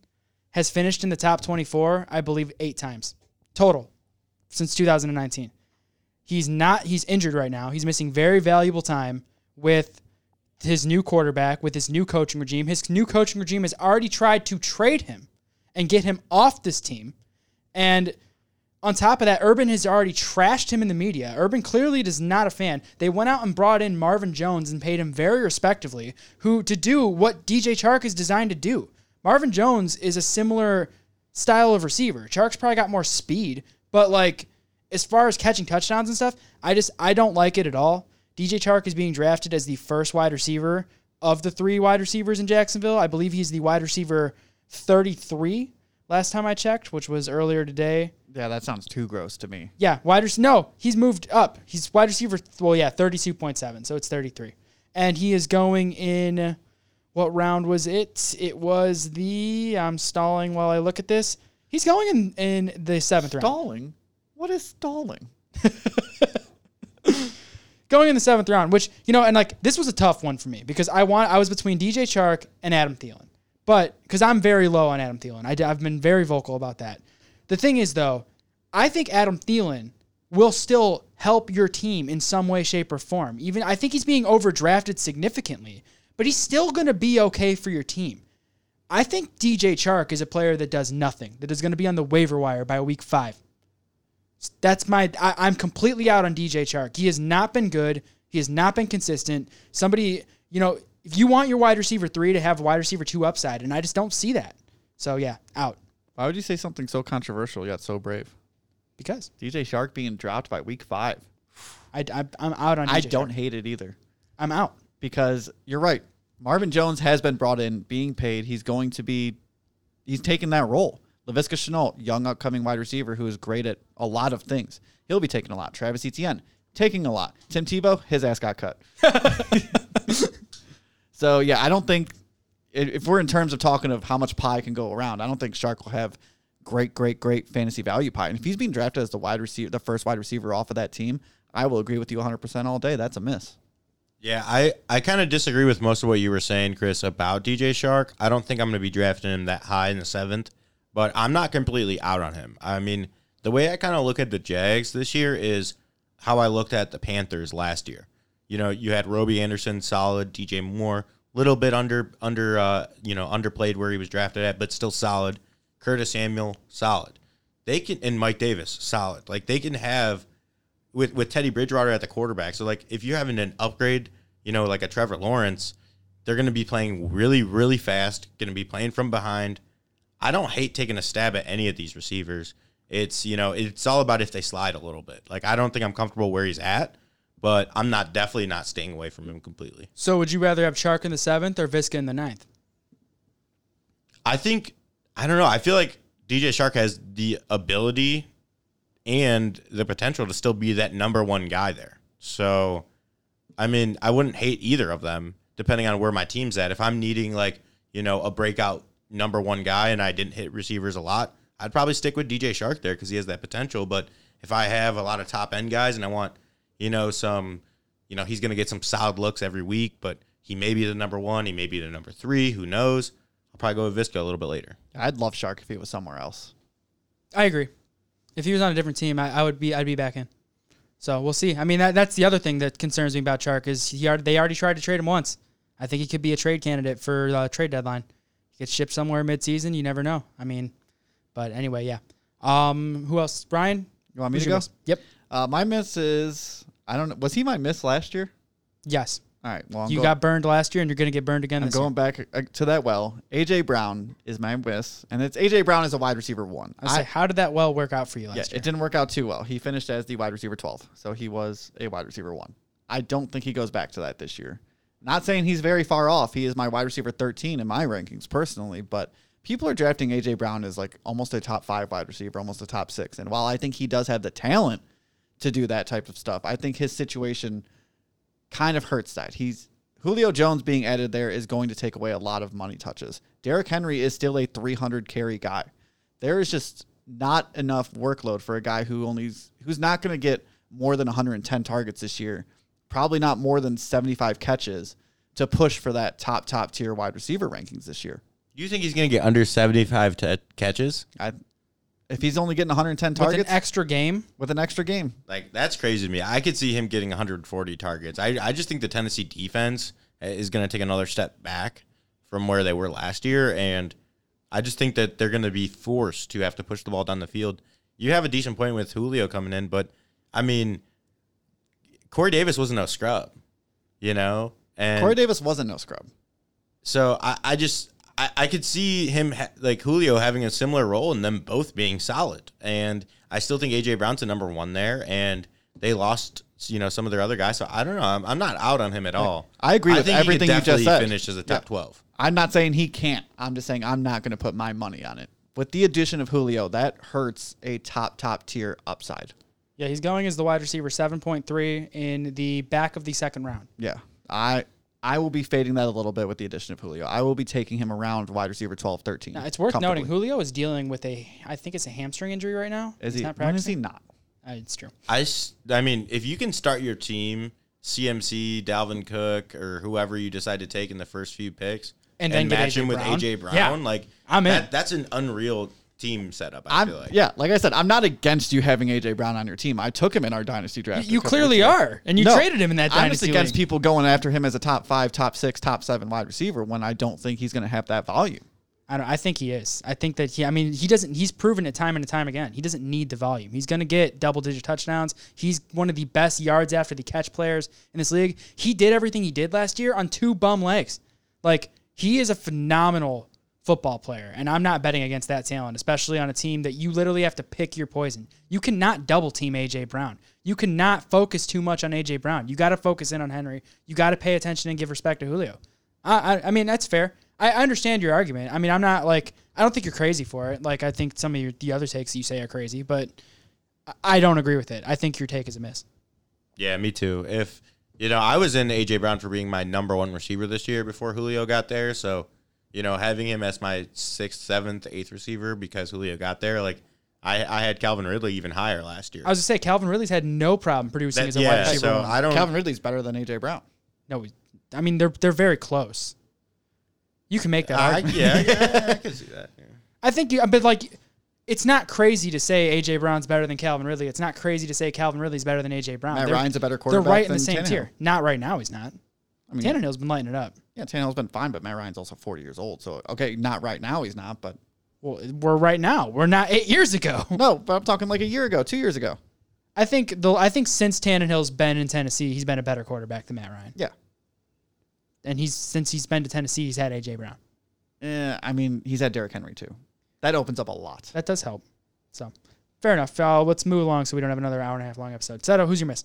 has finished in the top 24, I believe, eight times total since 2019. He's not, he's injured right now. He's missing very valuable time with his new quarterback, with his new coaching regime. His new coaching regime has already tried to trade him and get him off this team. And on top of that, Urban has already trashed him in the media. Urban clearly is not a fan. They went out and brought in Marvin Jones and paid him very respectively, who to do what DJ Chark is designed to do. Marvin Jones is a similar style of receiver. Chark's probably got more speed, but like as far as catching touchdowns and stuff, I just I don't like it at all. DJ Chark is being drafted as the first wide receiver of the three wide receivers in Jacksonville. I believe he's the wide receiver 33 last time I checked, which was earlier today. yeah, that sounds too gross to me. Yeah, wide receiver. No, he's moved up. He's wide receiver. Well, yeah, thirty-two point seven. So it's thirty-three, and he is going in. What round was it? It was the. I'm stalling while I look at this. He's going in in the seventh round. Stalling. What is stalling? Going in the seventh round, which you know, and like this was a tough one for me because I want. I was between DJ Chark and Adam Thielen, but because I'm very low on Adam Thielen, I, I've been very vocal about that. The thing is, though, I think Adam Thielen will still help your team in some way, shape, or form. Even I think he's being overdrafted significantly, but he's still going to be okay for your team. I think DJ Chark is a player that does nothing, that is going to be on the waiver wire by week five. That's my. I, I'm completely out on DJ Chark. He has not been good. He has not been consistent. Somebody, you know, if you want your wide receiver three to have wide receiver two upside, and I just don't see that. So yeah, out Why would you say something so controversial yet so brave? because DJ Chark being dropped by week five. I, I I'm out on. DJ I don't Chark. hate it either I'm out. because you're right. Marvin Jones has been brought in, being paid. He's going to be, he's taking that role. Laviska Shenault, young upcoming wide receiver who is great at a lot of things. He'll be taking a lot. Travis Etienne, taking a lot. Tim Tebow, his ass got cut. so yeah, I don't think if we're in terms of talking of how much pie can go around, I don't think Chark will have great, great, great fantasy value pie. And if he's being drafted as the wide receiver, the first wide receiver off of that team, I will agree with you 100% all day. That's a miss. Yeah, I, I kind of disagree with most of what you were saying, Chris, about DJ Chark. I don't think I'm going to be drafting him that high in the seventh, but I'm not completely out on him. I mean, the way I kind of look at the Jags this year is how I looked at the Panthers last year. You know, you had Robby Anderson, solid, DJ Moore, little bit under under uh, you know underplayed where he was drafted at, but still solid. Curtis Samuel, solid. They can and Mike Davis, solid. Like they can have with with Teddy Bridgewater at the quarterback. So like if you're having an upgrade, you know, like a Trevor Lawrence, they're going to be playing really really fast, going to be playing from behind. I don't hate taking a stab at any of these receivers. It's, you know, it's all about if they slide a little bit. Like I don't think I'm comfortable where he's at, but I'm not definitely not staying away from him completely. So would you rather have Chark in the seventh or Viska in the ninth? I think I don't know. I feel like DJ Chark has the ability and the potential to still be that number one guy there. So, I mean, I wouldn't hate either of them depending on where my team's at. If I'm needing like you know a breakout number one guy and I didn't hit receivers a lot, I'd probably stick with DJ Chark there because he has that potential. But if I have a lot of top end guys and I want you know some, you know he's going to get some solid looks every week, but he may be the number one, he may be the number three, who knows? I'll probably go with Viska a little bit later. I'd love Chark if he was somewhere else. I agree. If he was on a different team, I, I would be I'd be back in. So we'll see. I mean, that, that's the other thing that concerns me about Chark is he already, they already tried to trade him once. I think he could be a trade candidate for uh, trade deadline. He gets shipped somewhere midseason. You never know. I mean, but anyway, yeah. Um, who else? Brian. You want me who's to your go? miss? Yep. Uh, my miss is I don't know. Was he my miss last year? Yes. All right. Well, I'm you go- got burned last year, and you're going to get burned again I'm going back uh, to that well. AJ Brown is my miss, and it's AJ Brown is a wide receiver one. year. I say, how did that well work out for you last yeah, year? it didn't work out too well. He finished as the wide receiver 12, so he was a wide receiver one. I don't think he goes back to that this year. Not saying he's very far off. He is my wide receiver 13 in my rankings personally, but people are drafting AJ Brown as like almost a top five wide receiver, almost a top six. And while I think he does have the talent to do that type of stuff, I think his situation kind of hurts that. He's Julio Jones being added there is going to take away a lot of money touches. Derrick Henry is still a 300 carry guy. There is just not enough workload for a guy who only who's not going to get more than 110 targets this year, probably not more than 75 catches to push for that top top tier wide receiver rankings this year. Do you think he's going to get under 75 t- catches? I if he's only getting 110 targets With targets an extra game, with an extra game, Like that's crazy to me. I could see him getting 140 targets. I I just think the Tennessee defense eh, is going to take another step back from where they were last year, and I just think that they're going to be forced to have to push the ball down the field. You have a decent point with Julio coming in, but I mean, Corey Davis wasn't no scrub, you know, and Corey Davis wasn't no scrub. so I, I just I, I could see him ha- like Julio having a similar role and them both being solid. And I still think AJ Brown's a number one there, and they lost you know some of their other guys. So I don't know. I'm, I'm not out on him at all. I agree with think he could everything you just said. Finish as a top Yeah. twelve. I'm not saying he can't. I'm just saying I'm not going to put my money on it. With the addition of Julio, that hurts a top top tier upside. yeah, he's going as the wide receiver 7.3 in the back of the second round. Yeah. I I will be fading that a little bit with the addition of Julio. I will be taking him around wide receiver 12, 13. Now, it's worth noting. Julio is dealing with a, I think it's a hamstring injury right now. is He's he? not When is he practicing. not? Uh, it's true. I, I mean, if you can start your team, CMC, Dalvin Cook, or whoever you decide to take in the first few picks, And then get match AJ him with AJ Brown, Yeah. like I'm in. that, That's an unreal team setup. I I'm feel like. yeah, like I said, I'm not against you having AJ Brown on your team. I took him in our dynasty draft. You a clearly are, and you No, traded him in that I'm just dynasty against league. people going after him as a top five, top six, top seven wide receiver when I don't think he's going to have that volume. I don't. I think he is. I think that he. I mean, he doesn't. He's proven it time and time again. He doesn't need the volume. He's going to get double digit touchdowns. He's one of the best yards after the catch players in this league. He did everything he did last year on two bum legs. Like he is a phenomenal football player, and I'm not betting against that talent, especially on a team that you literally have to pick your poison. You cannot double team AJ Brown. You cannot focus too much on AJ Brown. You got to focus in on Henry. You got to pay attention and give respect to Julio. I, I, I mean, that's fair. I, understand your argument. I mean, I'm not like I don't think you're crazy for it. Like I think some of your the other takes you say are crazy, but I don't agree with it. I think your take is a miss. Yeah, me too. If you know, I was in AJ Brown for being my number one receiver this year before Julio got there. So, you know, having him as my sixth, seventh, eighth receiver because Julio got there, like I, I had Calvin Ridley even higher last year. I was to say Calvin Ridley's had no problem producing That- as a wide receiver. so. I don't. Calvin Ridley's better than AJ Brown. no, I mean they're they're very close. You can make that I, argument. yeah, yeah, I can see that. yeah. I think you, but like, it's not crazy to say AJ Brown's better than Calvin Ridley. It's not crazy to say Calvin Ridley's better than AJ Brown. Matt they're, Ryan's a better quarterback. they're quarterback. right in the same Tannehill. tier. Not right now. He's not. I mean, Tannehill's been lighting it up. yeah, Tannehill's been fine, but Matt Ryan's also 40 years old. So okay, not right now. He's not, but Well, we're right now. We're not eight years ago. no. But I'm talking like a year ago, two years ago. I think the I think since Tannehill's been in Tennessee, he's been a better quarterback than Matt Ryan. Yeah. And he's since he's been to Tennessee, he's had AJ Brown. Eh, I mean, he's had Derrick Henry too. That opens up a lot. That does help. So fair enough. Uh, let's move along so we don't have another hour and a half long episode. Seto, who's your miss?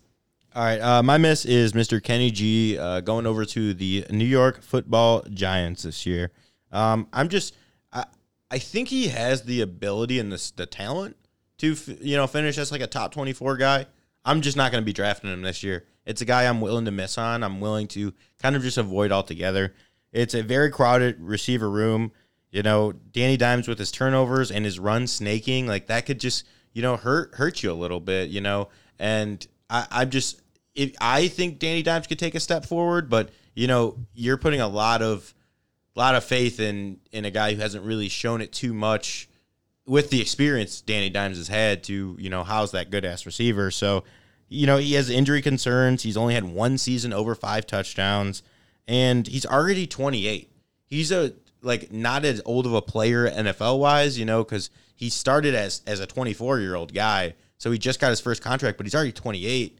All right, uh, my miss is Mr. Kenny G uh, going over to the New York Football Giants this year. Um, I'm just, I, I think he has the ability and the, the talent to, you know, finish as like a top 24 guy. I'm just not going to be drafting him this year. It's a guy I'm willing to miss on. I'm willing to kind of just avoid altogether. It's a very crowded receiver room. You know, Danny Dimes with his turnovers and his run snaking, like that could just, you know, hurt hurt you a little bit, you know. And I, I'm just, if I think Danny Dimes could take a step forward, but you know, you're putting a lot of a lot of faith in in a guy who hasn't really shown it too much with the experience Danny Dimes has had to, you know, house that good ass receiver. So, you know, he has injury concerns. He's only had one season over five touchdowns, and he's already 28. He's a like not as old of a player NFL wise, you know, because he started as as a 24 year old guy, so he just got his first contract, but he's already 28.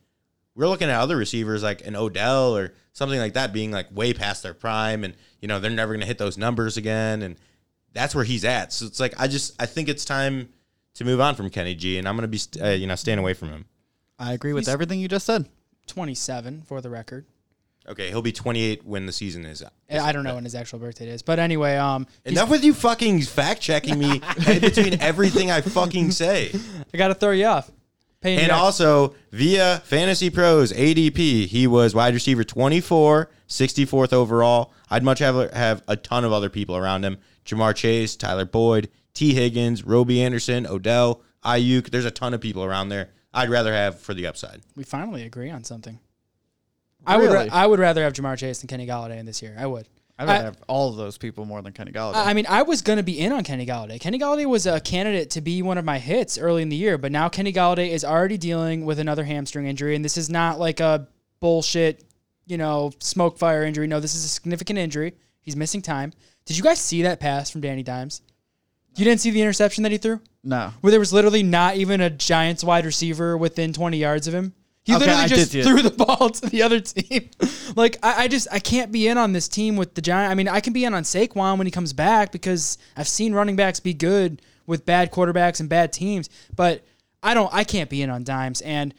We're looking at other receivers like an Odell or something like that being like way past their prime, and you know they're never going to hit those numbers again, and that's where he's at. So it's like I just I think it's time to move on from Kenny G, and I'm going to be uh, you know staying away from him. I agree with He's- everything you just said. 27 for the record. Okay, he'll be 28 when the season is. I I don't know when his actual birthday is, but anyway, um, he's- Enough with you fucking fact checking me in between everything I fucking say. I got to throw you off. Paying And you back. also via Fantasy Pros ADP, he was wide receiver 24, 64th overall. I'd much have have a ton of other people around him: Ja'Marr Chase, Tyler Boyd, Tee Higgins, Robby Anderson, Odell, Aiyuk. There's a ton of people around there. I'd rather have for the upside. we finally agree on something. I would Really? ra- I would rather have Ja'Marr Chase than Kenny Golladay in this year. I would. I'd rather I- have all of those people more than Kenny Golladay. I I mean, I was going to be in on Kenny Golladay. Kenny Golladay was a candidate to be one of my hits early in the year, but now Kenny Golladay is already dealing with another hamstring injury, and this is not like a bullshit, you know, smoke fire injury. No, this is a significant injury. He's missing time. Did you guys see that pass from Danny Dimes? You didn't see the interception that he threw? no. Where there was literally not even a Giants wide receiver within 20 yards of him? He Okay, literally I just did see it. threw the ball to the other team. like I, I just I can't be in on this team with the Giants. I mean, I can be in on Saquon when he comes back because I've seen running backs be good with bad quarterbacks and bad teams, but I don't I can't be in on dimes and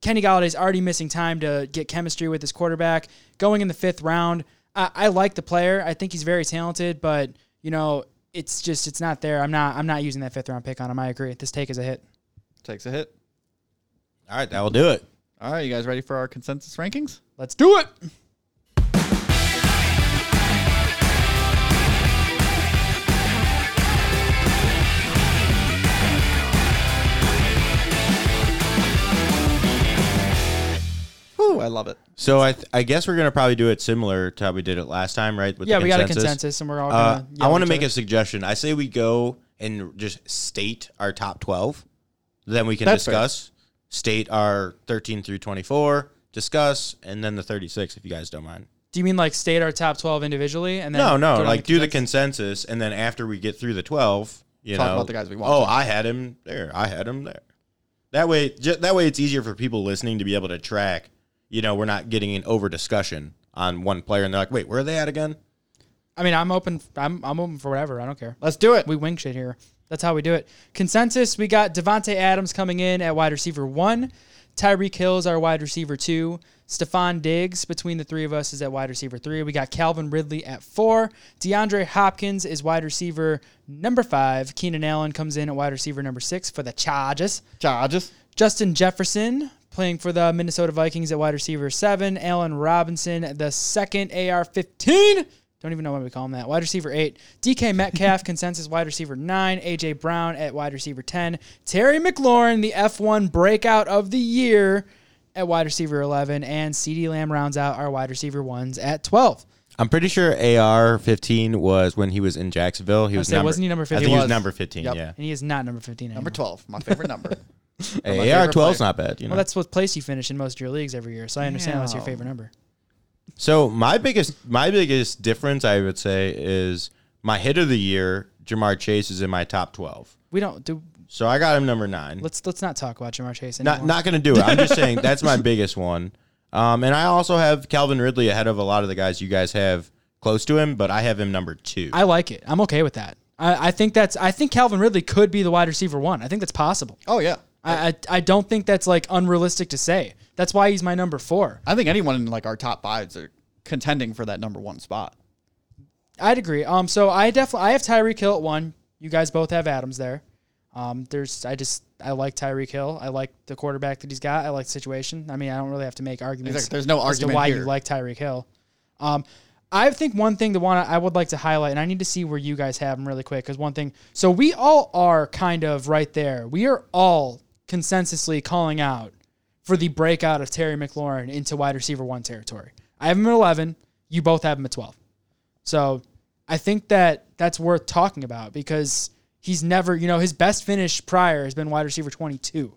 Kenny Golladay's already missing time to get chemistry with his quarterback. Going in the fifth round, I, I like the player. I think he's very talented, but you know, it's just it's not there. I'm not I'm not using that fifth round pick on him. I agree. This take is a hit. Takes a hit. All right, that will do it. All right, you guys ready for our consensus rankings? Let's do it. Whew, I love it. So I th- I guess we're gonna probably do it similar to how we did it last time, right? With Yeah, the we got a consensus, and we're all Uh, gonna. I want to make a suggestion. I say we go and just state our top twelve. Then we can That's fair. Discuss. State our thirteen through twenty-four. Discuss, and then the thirty-six, if you guys don't mind. Do you mean like state our top twelve individually, and then No, no, go down like do the consensus? consensus, and then after we get through the twelve, you Talk know, about the guys we want Oh, to. I had him there. I had him there. That way, ju- that way, it's easier for people listening to be able to track. You know, we're not getting an over discussion on one player, and they're like, "Wait, where are they at again?" I mean, I'm open. I'm I'm open for whatever. I don't care. Let's do it. We wing shit here. That's how we do it. Consensus: We got Davante Adams coming in at wide receiver one. Tyreek Hill is our wide receiver two. Stefon Diggs between the three of us is at wide receiver three. We got Calvin Ridley at four. DeAndre Hopkins is wide receiver number five. Keenan Allen comes in at wide receiver number six for the Chargers. Charges. Justin Jefferson playing for the Minnesota Vikings at wide receiver seven. Allen Robinson, the second AR 15. Don't even know why we call him that. Wide receiver eight. DK Metcalf, consensus wide receiver nine. AJ Brown at wide receiver 10. Terry McLaurin, the F1 breakout of the year at wide receiver 11. And CeeDee Lamb rounds out our wide receiver ones at 12. I'm pretty sure AR 15 was when he was in Jacksonville. He was say, number, wasn't he number I 15? think he He was was. number 15. Yep. Yeah. And he is not number 15 anymore. Number 12, my favorite number. Hey, AR favorite 12 is not bad. You know. Well, that's what place you finish in most of your leagues every year. So I understand that's your favorite number. So my biggest my biggest difference I would say is my hit of the year, Ja'Marr Chase is in my top twelve. We don't do. So I got him number nine. Let's let's not talk about Ja'Marr Chase anymore. Not not gonna do it. I'm just saying that's my biggest one. Um, and I also have Calvin Ridley ahead of a lot of the guys you guys have close to him, but I have him number two. I like it. I'm okay with that. I, I think that's. I think Calvin Ridley could be the wide receiver one. I think that's possible. Oh, yeah. I, I I don't think that's like unrealistic to say. That's why he's my number four. I think anyone in like our top fives are contending for that number one spot. I'd agree. Um, so I definitely I have Tyreek Hill at one. You guys both have Adams there. Um, there's I just I like Tyreek Hill. I like the quarterback that he's got. I like the situation. I mean, I don't really have to make arguments. Exactly. There's no as to why here. you like Tyreek Hill. Um, I think one thing that want I would like to highlight, and I need to see where you guys have them really quick, because one thing. So we all are kind of right there. We are all consensusly calling out for the breakout of Terry McLaurin into wide receiver one territory. I have him at eleven. You both have him at twelve. So I think that that's worth talking about because he's never, you know, his best finish prior has been wide receiver 22.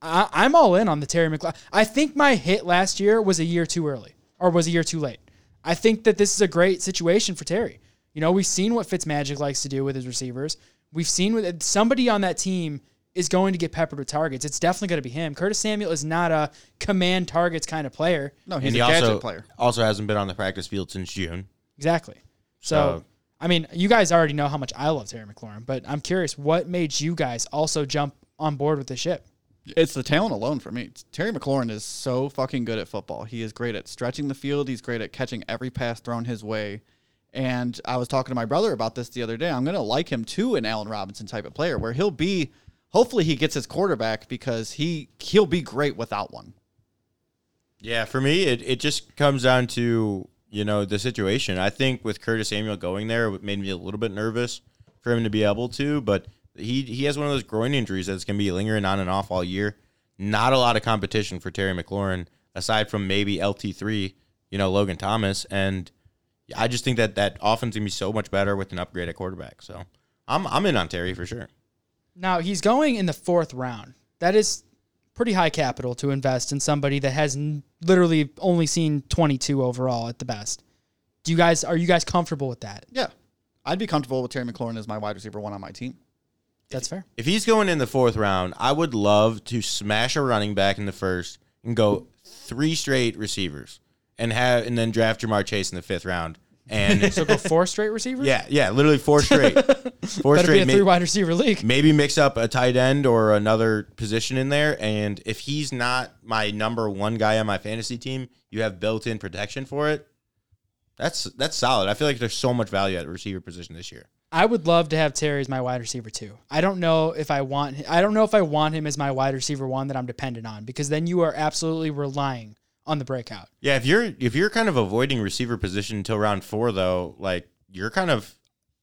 I, I'm all in on the Terry McLaurin. I think my hit last year was a year too early or was a year too late. I think that this is a great situation for Terry. You know, we've seen what Fitzmagic likes to do with his receivers. We've seen with somebody on that team is going to get peppered with targets. It's definitely going to be him. Curtis Samuel is not a command targets kind of player. No, he's and a he gadget also player. also hasn't been on the practice field since June. Exactly. So, So- I mean, you guys already know how much I love Terry McLaurin, but I'm curious what made you guys also jump on board with the ship? It's the talent alone for me. Terry McLaurin is so fucking good at football. He is great at stretching the field. He's great at catching every pass thrown his way. And I was talking to my brother about this the other day. I'm going to like him too, an Allen Robinson type of player, where he'll be. Hopefully, he gets his quarterback because he he'll be great without one. Yeah, for me, it, it just comes down to, you know, the situation. I think with Curtis Samuel going there, it made me a little bit nervous for him to be able to, but he, he has one of those groin injuries that's going to be lingering on and off all year. Not a lot of competition for Terry McLaurin, aside from maybe LT3, you know, Logan Thomas. And I just think that that offense going to be so much better with an upgrade at quarterback. So I'm, I'm in on Terry for sure. Now, he's going in the fourth round. That is pretty high capital to invest in somebody that has n- literally only seen 22 overall at the best. Do you guys are you guys comfortable with that? Yeah, I'd be comfortable with Terry McLaurin as my wide receiver one on my team. That's fair. If he's going in the fourth round, I would love to smash a running back in the first and go three straight receivers and have and then draft Ja'Marr Chase in the fifth round. And So go four straight receivers? yeah, yeah, literally four straight, four Better be straight. a may- three wide receiver league. maybe mix up a tight end or another position in there. And if he's not my number one guy on my fantasy team, you have built-in protection for it. That's that's solid. I feel like there's so much value at the receiver position this year. I would love to have Terry as my wide receiver too. I don't know if I want I don't know if I want him as my wide receiver one that I'm dependent on because then you are absolutely relying on the breakout. Yeah, if you're if you're kind of avoiding receiver position until round four, though, like you're kind of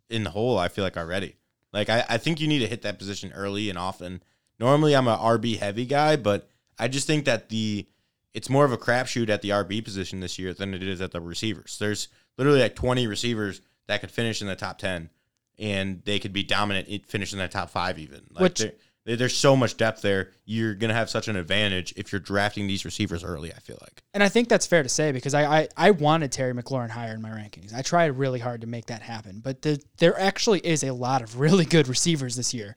in the hole. I feel like already. Like I, I think you need to hit that position early and often. Normally, I'm a RB heavy guy, but I just think that the it's more of a crapshoot at the RB position this year than it is at the receivers. There's literally like 20 receivers that could finish in the top 10, and they could be dominant, at finishing in the top five even. Like Which- there's so much depth there. You're gonna have such an advantage if you're drafting these receivers early. I feel like. And I think that's fair to say because I, I, I wanted Terry McLaurin higher in my rankings. I tried really hard to make that happen, but the, there actually is a lot of really good receivers this year.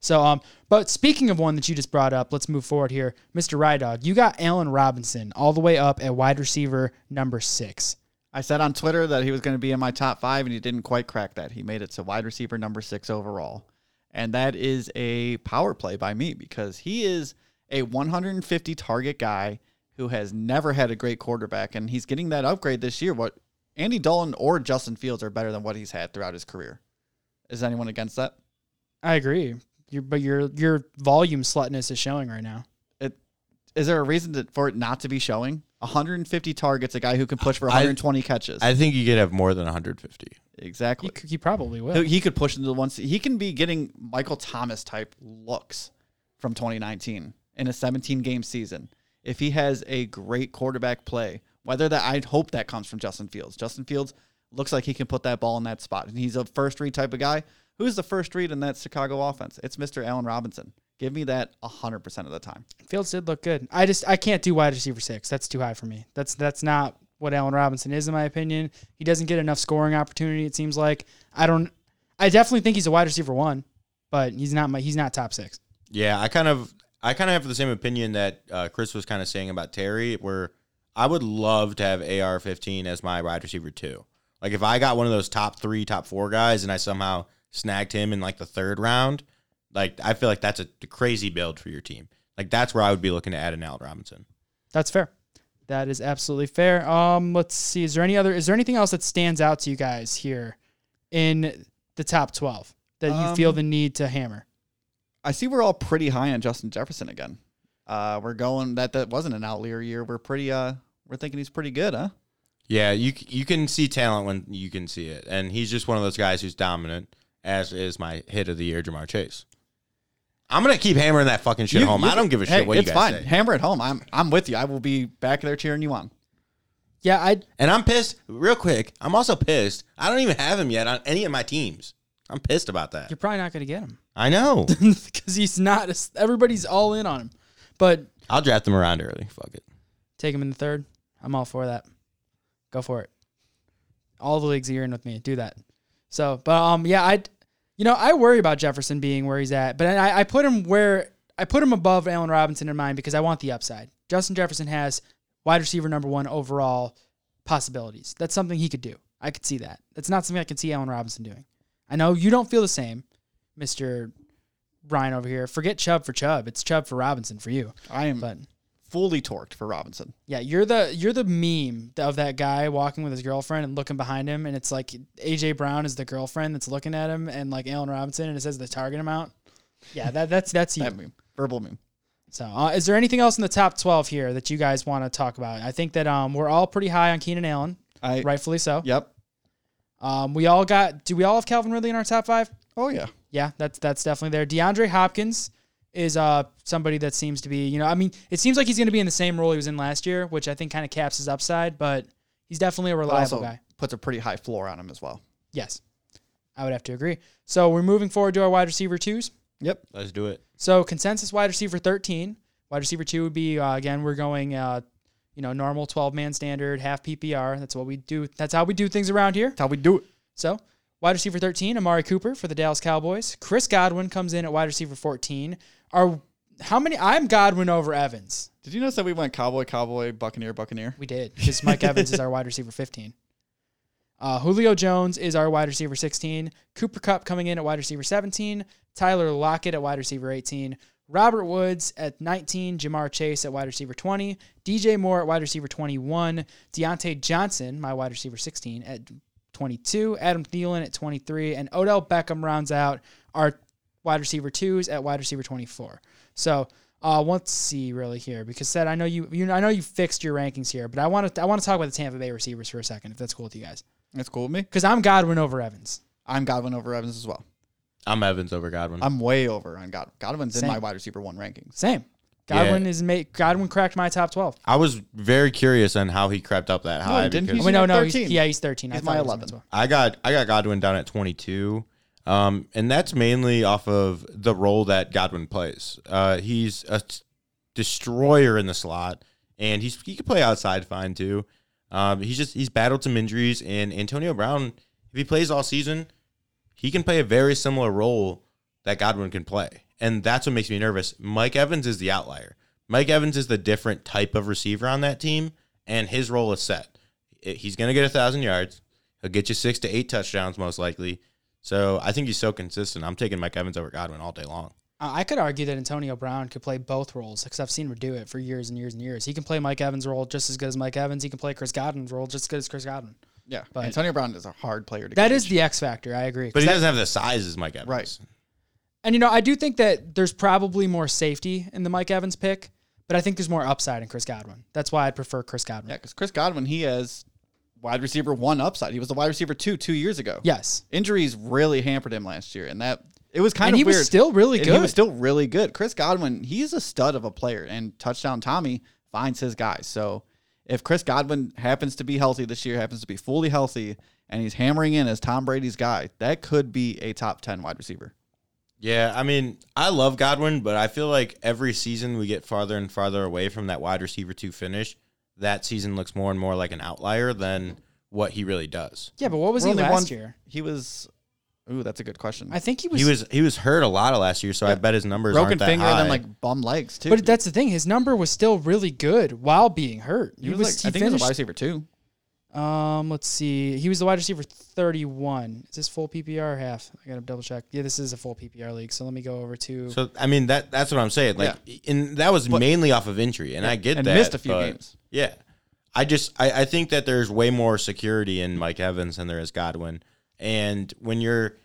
So, um, but speaking of one that you just brought up, let's move forward here, Mr. Rydog. You got Allen Robinson all the way up at wide receiver number six. I said on Twitter that he was going to be in my top five, and he didn't quite crack that. He made it to wide receiver number six overall. And that is a power play by me because he is a 150 target guy who has never had a great quarterback, and he's getting that upgrade this year. What Andy Dalton or Justin Fields are better than what he's had throughout his career. Is anyone against that? I agree. Your, but your your volume slutness is showing right now. It is there a reason to, for it not to be showing? 150 targets, a guy who can push for I- 120 catches. I think you could have more than 150. exactly. He, c- he probably will. He, he could push into the one. He can be getting Michael Thomas type looks from 2019 in a 17 game season if he has a great quarterback play. Whether that I hope that comes from Justin Fields. Justin Fields looks like he can put that ball in that spot, and he's a first read type of guy. Who's the first read in that Chicago offense? It's Mr. Allen Robinson. Give me that 100% of the time. Fields did look good. I just I can't do wide receiver six. That's too high for me. That's that's not what Allen Robinson is in my opinion. He doesn't get enough scoring opportunity. It seems like I don't. I definitely think he's a wide receiver one, but he's not my he's not top six. Yeah, I kind of I kind of have the same opinion that uh, Chris was kind of saying about Terry, where I would love to have AR-15 as my wide receiver too. Like if I got one of those top three, top four guys, and I somehow snagged him in like the third round, like I feel like that's a crazy build for your team. Like that's where I would be looking to add an Allen Robinson. That's fair. That is absolutely fair. Um, let's see. Is there any other? Is there anything else that stands out to you guys here in the top twelve that you feel Um, the need to hammer? I see we're all pretty high on Justin Jefferson again. Uh, we're going that that wasn't an outlier year. We're pretty uh we're thinking he's pretty good, huh? Yeah, you you can see talent when you can see it, and he's just one of those guys who's dominant. As is my hit of the year, Ja'Marr Chase. I'm gonna keep hammering that fucking shit You- home. you I don't give a shit hey, what it's you guys fine. say. Hammer it home. I'm I'm with you. I will be back there cheering you on. Yeah, I And I'm pissed. Real quick, I'm also pissed. I don't even have him yet on any of my teams. I'm pissed about that. you're probably not going to get him I know. because he's not. Everybody's all in on him, but I'll draft him around early. Fuck it. take him in the third. I'm all for that. Go for it. All the leagues you're in with me. Do that. So, but um, yeah, I, you know, I worry about Jefferson being where he's at, but I, I put him where I put him above Allen Robinson in mind because I want the upside. Justin Jefferson has wide receiver number one overall possibilities. That's something he could do. I could see that. That's not something I could see Allen Robinson doing. I know you don't feel the same, Mister Ryan over here. Forget Chubb for Chubb. It's Chubb for Robinson for you. I am But fully torqued for Robinson. yeah, you're the you're the meme of that guy walking with his girlfriend and looking behind him, and it's like AJ Brown is the girlfriend that's looking at him, and like Allen Robinson, and it says the target amount. Yeah, that that's that's you. That meme, verbal meme. So, uh, is there anything else in the top twelve here that you guys want to talk about? I think that um we're all pretty high on Keenan Allen, I rightfully so. yep. Um, we all got. Do we all have Calvin Ridley in our top five? Oh yeah. Yeah, that's that's definitely there. DeAndre Hopkins is uh somebody that seems to be, you know, I mean, it seems like he's going to be in the same role he was in last year, which I think kind of caps his upside, but he's definitely a reliable also guy. puts a pretty high floor on him as well. Yes, I would have to agree. So we're moving forward to our wide receiver twos. Yep. Let's do it. So consensus wide receiver thirteen, wide receiver two would be uh, again we're going, uh, you know, normal twelve man standard, half PPR. That's what we do. That's how we do things around here. That's how we do it. So, wide receiver 13, Amari Cooper for the Dallas Cowboys. Chris Godwin comes in at wide receiver 14. Are how many? I'm Godwin over Evans. Did you notice that we went cowboy, cowboy, buccaneer, buccaneer? We did because Mike Evans is our wide receiver 15. Uh, Julio Jones is our wide receiver 16. Cooper Kupp coming in at wide receiver 17. Tyler Lockett at wide receiver 18. Robert Woods at 19. Ja'Marr Chase at wide receiver 20. DJ Moore at wide receiver 21. Diontae Johnson, my wide receiver 16, at 22. Adam Thielen at 23. And Odell Beckham rounds out our wide receiver twos at wide receiver 24. So uh, let's see really here because said I know you, you I know you fixed your rankings here, but I want to I want to talk about the Tampa Bay receivers for a second if that's cool with you guys That's cool with me. because I'm Godwin over Evans. I'm Godwin over Evans as well. I'm Evans over Godwin. I'm way over on Godwin. Godwin's in my wide receiver one ranking. Same. Godwin is ma- Godwin cracked my top twelve. I was very curious on how he crept up that high. he didn't. because He's Oh, wait, no, at no, he's, yeah, he's thirteen. He's thought my he was 11. well. I got I got Godwin down at 22, um, and that's mainly off of the role that Godwin plays. Uh, he's a t- destroyer in the slot, and he's he can play outside fine too. Um, he's just he's battled some injuries, and Antonio Brown, if he plays all season, he can play a very similar role that Godwin can play, and that's what makes me nervous. Mike Evans is the outlier. Mike Evans is the different type of receiver on that team, and his role is set. He's going to get a thousand yards. He'll get you six to eight touchdowns most likely. So I think he's so consistent. I'm taking Mike Evans over Godwin all day long. Uh, I could argue that Antonio Brown could play both roles because I've seen him do it for years and years and years. He can play Mike Evans' role just as good as Mike Evans. He can play Chris Godwin's role just as good as Chris Godwin. Yeah. But- Antonio Brown is a hard player to That gauge. is the X factor. I agree. But he 'Cause doesn't have the size as Mike Evans. Right. And you know, I do think that there's probably more safety in the Mike Evans pick, but I think there's more upside in Chris Godwin. That's why I'd prefer Chris Godwin. Yeah, because Chris Godwin, he has wide receiver one upside. He was the wide receiver two two years ago. Yes. Injuries really hampered him last year, and that it was kind and of he weird. was still really And good. He was still really good. Chris Godwin, he's a stud of a player, and touchdown Tommy finds his guys. So if Chris Godwin happens to be healthy this year, happens to be fully healthy, and he's hammering in as Tom Brady's guy, that could be a top ten wide receiver. Yeah, I mean, I love Godwin, but I feel like every season we get farther and farther away from that wide receiver two finish. That season looks more and more like an outlier than what he really does. yeah, but what was We're he only last one- year? He was. Ooh, that's a good question. I think he was. He was he was hurt a lot of last year, so I Yeah. bet his numbers broken aren't that finger high. and then like bum legs too. but that's the thing. His number was still really good while being hurt. he was, like, I think he was a wide receiver too. Um, let's see. He was the wide receiver 31. Is this full PPR or half? I gotta double check. Yeah, this is a full PPR league. So let me go over to. So I mean that that's what I'm saying. Like, and that was mainly off of injury, and I get and that. missed a few but games. Yeah, I just I, I think that there's way more security in Mike Evans than there is Godwin, and when you're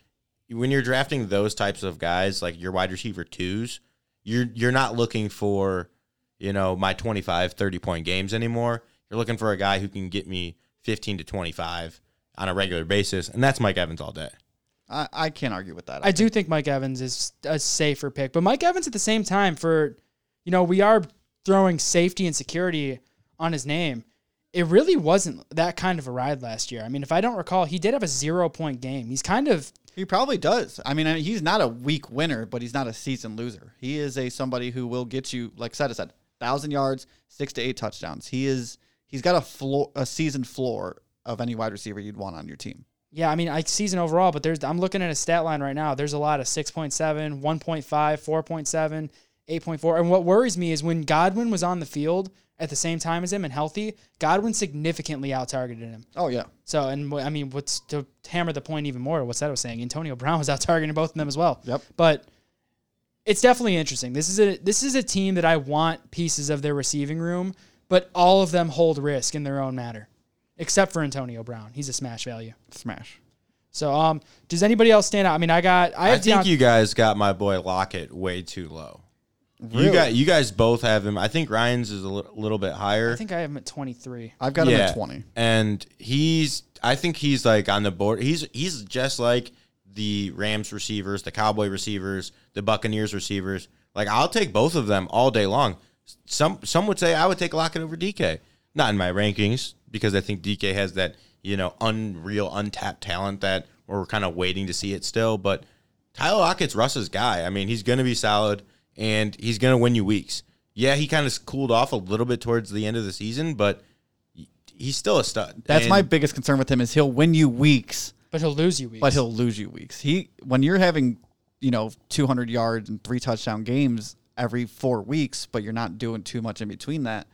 when you're drafting those types of guys, like your wide receiver twos, you're you're not looking for you know my 25, 30 point games anymore. You're looking for a guy who can get me 15 to 25 on a regular basis, and that's Mike Evans all day. I, I can't argue with that. I do think Mike Evans is a safer pick, but Mike Evans at the same time for, you know, we are throwing safety and security on his name. it really wasn't that kind of a ride last year. I mean, if I don't recall, he did have a zero point game. He's kind of He probably does. I mean, he's not a weak winner, but he's not a season loser. He is a somebody who will get you, like Seta said, thousand yards, six to eight touchdowns. He is he's got a floor, a season floor of any wide receiver you'd want on your team. Yeah, I mean, I season overall, but there's I'm looking at a stat line right now. There's a lot of 6.7, 1.5, 4.7, 8.4. And what worries me is when Godwin was on the field at the same time as him and healthy, Godwin significantly out targeted him. Oh yeah, So, and I mean, what's to hammer the point even more, what's that I was saying? Antonio Brown was out targeting both of them as well. Yep. But it's definitely interesting. This is a this is a team that I want pieces of their receiving room, but all of them hold risk in their own matter, except for Antonio Brown. He's a smash value. smash. So, um, does anybody else stand out? I mean, I got I I think Deont- you guys got my boy Lockett way too low. Really? You got you guys both have him. I think Ryan's is a li- little bit higher. I think I have him at 23. I've got him at twenty. And he's I think he's like on the board. He's he's just like the Rams receivers, the Cowboy receivers, the Buccaneers receivers. Like I'll take both of them all day long. Some some would say I would take Lockett over DK. Not in my rankings because I think DK has that, you know, unreal untapped talent that we're kind of waiting to see it still, but Tyler Lockett's Russ's guy. I mean, he's going to be solid and he's going to win you weeks. Yeah, he kind of cooled off a little bit towards the end of the season, but he's still a stud. That's And my biggest concern with him is he'll win you weeks, But he'll lose you weeks. but he'll lose you weeks. He when you're having you know 200 yards and three touchdown games every four weeks, but you're not doing too much in between that.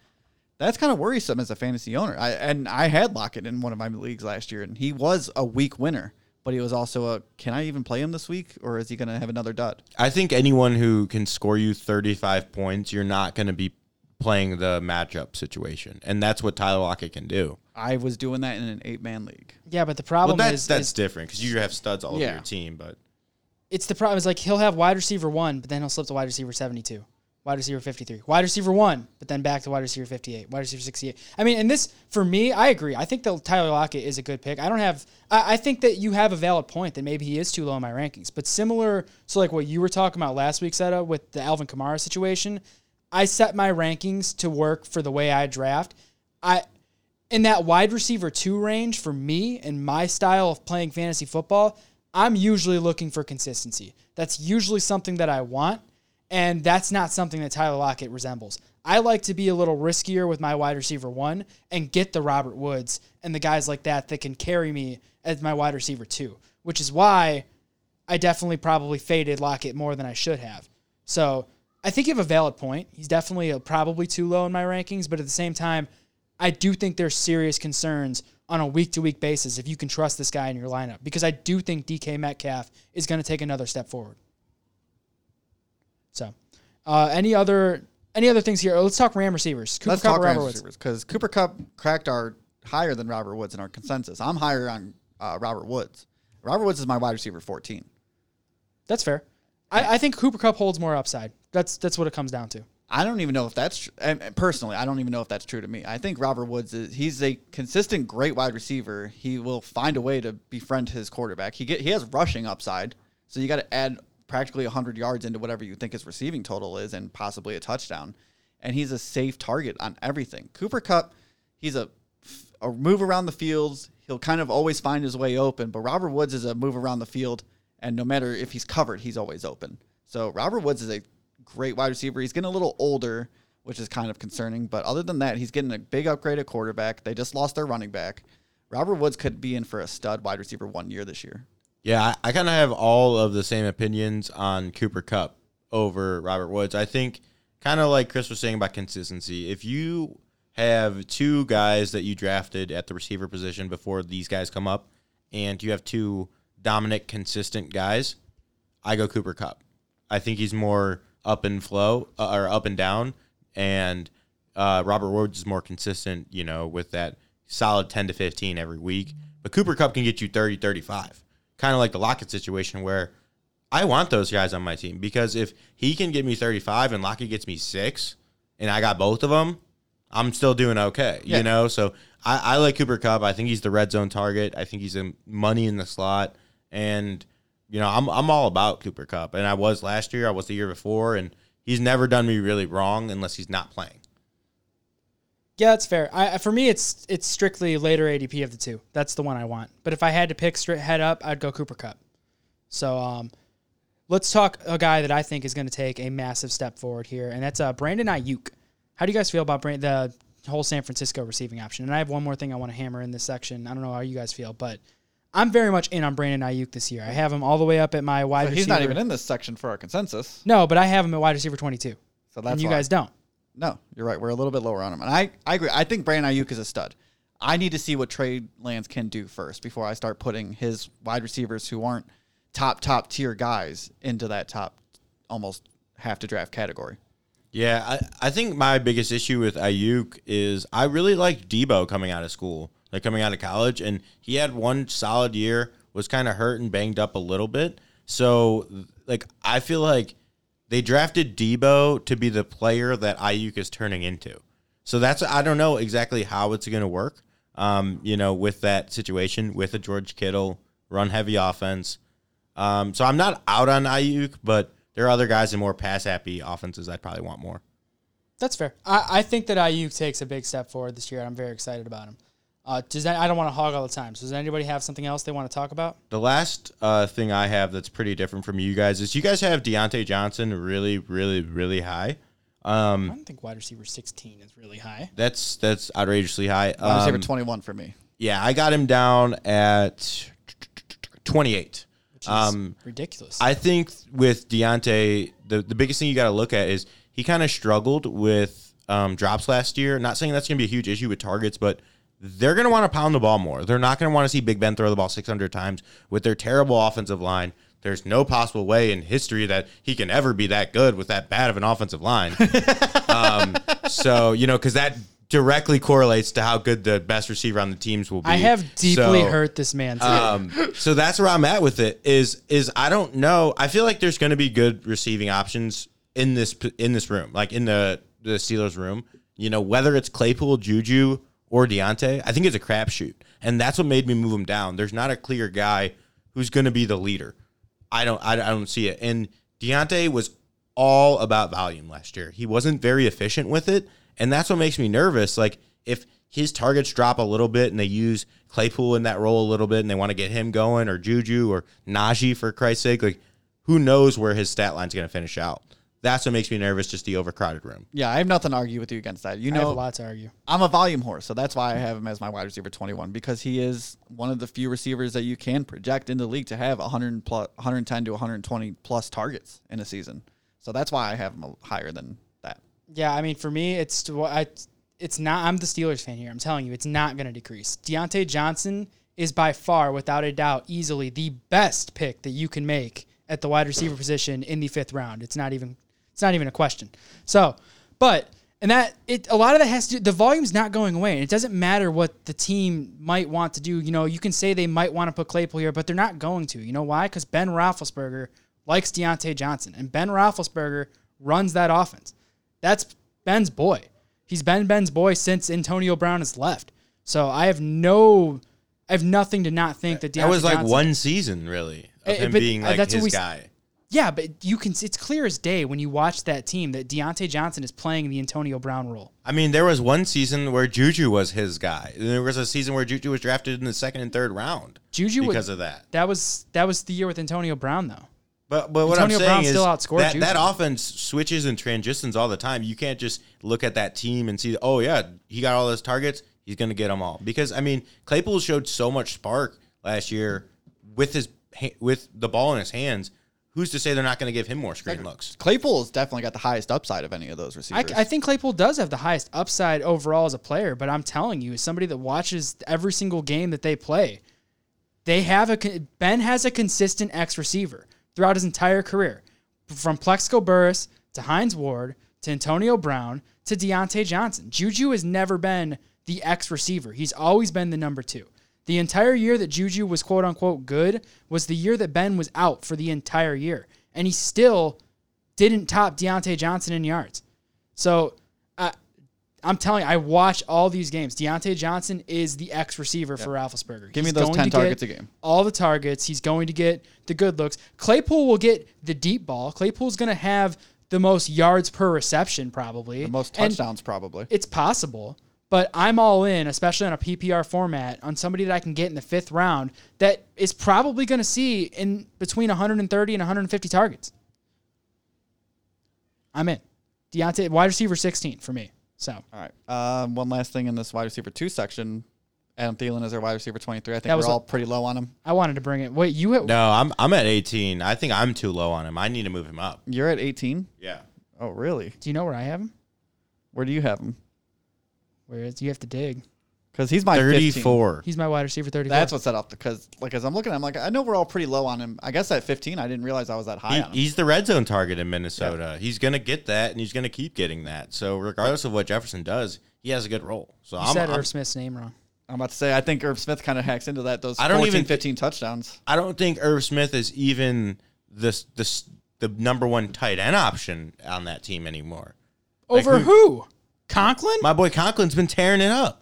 That's kind of worrisome as a fantasy owner. I and I had Lockett in one of my leagues last year, and he was a weak winner, but he was also a. Can I even play him this week, or is he going to have another dud? I think anyone who can score you 35 points, you're not going to be playing the matchup situation. And that's what Tyler Lockett can do. I was doing that in an eight man league. yeah, but the Well, problem that's, is, that's is different because you have studs all Yeah. over your team. But it's the problem is like he'll have wide receiver one, but then he'll slip to wide receiver 72, wide receiver 53, wide receiver one, but then back to wide receiver 58, wide receiver 68. I mean, and this for me, I agree. I think that Tyler Lockett is a good pick. I don't have. I, I think that you have a valid point that maybe he is too low in my rankings, but similar to like what you were talking about last week, Seta, with the Alvin Kamara situation. I set my rankings to work for the way I draft. I in that wide receiver two range for me and my style of playing fantasy football, I'm usually looking for consistency. That's usually something that I want, and that's not something that Tyler Lockett resembles. I like to be a little riskier with my wide receiver one and get the Robert Woods and the guys like that that can carry me as my wide receiver two, which is why I definitely probably faded Lockett more than I should have. So I think you have a valid point. He's definitely uh probably too low in my rankings, but at the same time, I do think there's serious concerns on a week to week basis if you can trust this guy in your lineup because I do think DK Metcalf is going to take another step forward. So, uh, any other any other things here? Let's talk Ram receivers. Cooper Let's Kupp talk or Rams Robert receivers because Cooper Kupp cracked our higher than Robert Woods in our consensus. I'm higher on uh, Robert Woods. Robert Woods is my wide receiver 14. That's fair. I, I think Cooper Kupp holds more upside. That's that's what it comes down to. I don't even know if that's tr- and personally. I don't even know if that's true to me. I think Robert Woods is he's a consistent great wide receiver. He will find a way to befriend his quarterback. He get he has rushing upside, so you got to add practically 100 yards into whatever you think his receiving total is, and possibly a touchdown. And he's a safe target on everything. Cooper Kupp, he's a a move around the fields. He'll kind of always find his way open. But Robert Woods is a move around the field, and no matter if he's covered, he's always open. So Robert Woods is a great wide receiver. He's getting a little older, which is kind of concerning. But other than that, he's getting a big upgrade at quarterback. They just lost their running back. Robert Woods could be in for a stud wide receiver one year this year. yeah, I, I kind of have all of the same opinions on Cooper Kupp over Robert Woods. I think kind of like Chris was saying about consistency. If you have two guys that you drafted at the receiver position before these guys come up, and you have two dominant, consistent guys, I go Cooper Kupp. I think he's more up and flow uh, or up and down, and uh, Robert Woods is more consistent, you know, with that solid 10 to 15 every week. But Cooper Kupp can get you 30, 35. Kind of like the Lockett situation where I want those guys on my team because if he can get me 35 and Lockett gets me six and I got both of them, I'm still doing okay, Yeah. you know? So I, I like Cooper Kupp. I think he's the red zone target. I think he's a money in the slot. And, you know, I'm, I'm all about Cooper Kupp. And I was last year, I was the year before, and he's never done me really wrong unless he's not playing. Yeah, that's fair. I, for me, it's it's strictly later ADP of the two. That's the one I want. But if I had to pick straight head up, I'd go Cooper Kupp. So um, let's talk a guy that I think is going to take a massive step forward here, and that's uh, Brandon Aiyuk. How do you guys feel about Brand- the whole San Francisco receiving option? And I have one more thing I want to hammer in this section. I don't know how you guys feel, but I'm very much in on Brandon Aiyuk this year. I have him all the way up at my wide So receiver. he's not even in this section for our consensus. No, but I have him at wide receiver 22. So that's and you why. guys don't. No, you're right. We're a little bit lower on him, and I, I agree. I think Brandon Aiyuk is a stud. I need to see what Trey Lance can do first before I start putting his wide receivers who aren't top top tier guys into that top almost half to draft category. Yeah, I, I think my biggest issue with Aiyuk is I really liked Deebo coming out of school, like coming out of college, and he had one solid year, was kind of hurt and banged up a little bit. So, like, I feel like they drafted Deebo to be the player that Aiyuk is turning into. So that's I don't know exactly how it's going to work. Um, you know, with that situation with a George Kittle run heavy offense. Um, so I'm not out on Aiyuk, but there are other guys in more pass happy offenses I'd probably want more. That's fair. I, I think that Aiyuk takes a big step forward this year. I'm very excited about him. Uh, does that, I don't want to hog all the time. So does anybody have something else they want to talk about? The last uh, thing I have that's pretty different from you guys is you guys have Diontae Johnson really, really, really high. I Um, don't think wide receiver 16 is really high. that's that's outrageously high. Wide receiver Um, 21 for me. yeah, I got him down at 28. Um, ridiculous. I think with Diontae, the, the biggest thing you got to look at is he kind of struggled with um, drops last year. Not saying that's going to be a huge issue with targets, but they're going to want to pound the ball more. They're not going to want to see Big Ben throw the ball 600 times with their terrible offensive line. There's no possible way in history that he can ever be that good with that bad of an offensive line. um, so, you know, because that directly correlates to how good the best receiver on the teams will be. I have deeply So- hurt this man um, so that's where I'm at with it. Is is I don't know. I feel like there's going to be good receiving options in this in this room, like in the the Steelers room. You know, whether it's Claypool, Juju, or Diontae, I think it's a crapshoot, and that's what made me move him down. There's not a clear guy who's going to be the leader. I don't I, I don't see it. And Diontae was all about volume last year. He wasn't very efficient with it, and that's what makes me nervous. Like if his targets drop a little bit and they use Claypool in that role a little bit and they want to get him going or Juju or Najee for Christ's sake, like who knows where his stat line's going to finish out. That's what makes me nervous, just the overcrowded room. Yeah, I have nothing to argue with you against that. You I have a know, lot to argue. I'm a volume horse, so that's why I have him as my wide receiver 21 because he is one of the few receivers that you can project in the league to have 100 plus, 110 to 120 plus targets in a season. So that's why I have him higher than that. Yeah, I mean, for me, it's I, it's not. I'm the Steelers fan here. I'm telling you, it's not going to decrease. Diontae Johnson is by far, without a doubt, easily the best pick that you can make at the wide receiver position in the fifth round. It's not even. It's not even a question. So, but and that it a lot of that has to do. The volume's not going away, and it doesn't matter what the team might want to do. You know, you can say they might want to put Claypool here, but they're not going to. You know why? Because Ben Roethlisberger likes Diontae Johnson, and Ben Roethlisberger runs that offense. That's Ben's boy. He's been Ben's boy since Antonio Brown has left. So I have no, I have nothing to not think that Diontae That was like Johnson- one season, really, of Eh, him being like that's his we guy. Yeah, but you can. It's clear as day when you watch that team that Diontae Johnson is playing the Antonio Brown role. I mean, there was one season where Juju was his guy. There was a season where Juju was drafted in the second and third round Juju because was, of that. that was that was the year with Antonio Brown though. But but what Antonio I'm saying Brown is still outscored that, Juju. that offense switches and transitions all the time. You can't just look at that team and see, oh yeah, he got all those targets. He's gonna get them all because I mean Claypool showed so much spark last year with his with the ball in his hands. Who's to say they're not going to give him more screen looks? Claypool's definitely got the highest upside of any of those I, receivers. I think Claypool does have the highest upside overall as a player, but I'm telling you, as somebody that watches every single game that they play, they have a con- Ben has a consistent X receiver throughout his entire career, from Plaxico Burress to Hines Ward to Antonio Brown to Diontae Johnson. Juju has never been the X receiver; he's always been the number two. The entire year that Juju was quote unquote good was the year that Ben was out for the entire year, and he still didn't top Diontae Johnson in yards. So I, I'm telling you, I watch all these games. Diontae Johnson is the X receiver for Roethlisberger. Give me He's those going 10 to get targets a game. All the targets. He's going to get the good looks. Claypool will get the deep ball. Claypool's going to have the most yards per reception, probably. the most And touchdowns, probably. it's possible, But I'm all in, especially on a PPR format, on somebody that I can get in the fifth round that is probably going to see in between 130 and 150 targets. I'm in. Diontae, wide receiver 16 for me. So All right. Um, one last thing in this wide receiver two section. Adam Thielen is our wide receiver 23. I think That was we're a- all pretty low on him. I wanted to bring it. Wait, you No, I'm I'm at 18. I think I'm too low on him. I need to move him up. You're at 18? Yeah. Oh, really? do you know where I have him? Where do you have him? Where is you have to dig. Because he's my 15. 34. He's my wide receiver 34. That's what's set up. Because like as I'm looking, I'm like, I know we're all pretty low on him. I guess at 15, I didn't realize I was that high He, on him. he's the red zone target in Minnesota. He's going to get that, and he's going to keep getting that. So regardless of what Jefferson does, he has a good role. So you I'm, said I'm- Irv Smith's name wrong. I'm about to say, I think Irv Smith kind of hacks into that. Those I don't 14, even- 15 touchdowns. I don't think Irv Smith is even the the the number one tight end option on that team anymore. Like Over who- who? Conklin? My boy Conklin's been tearing it up.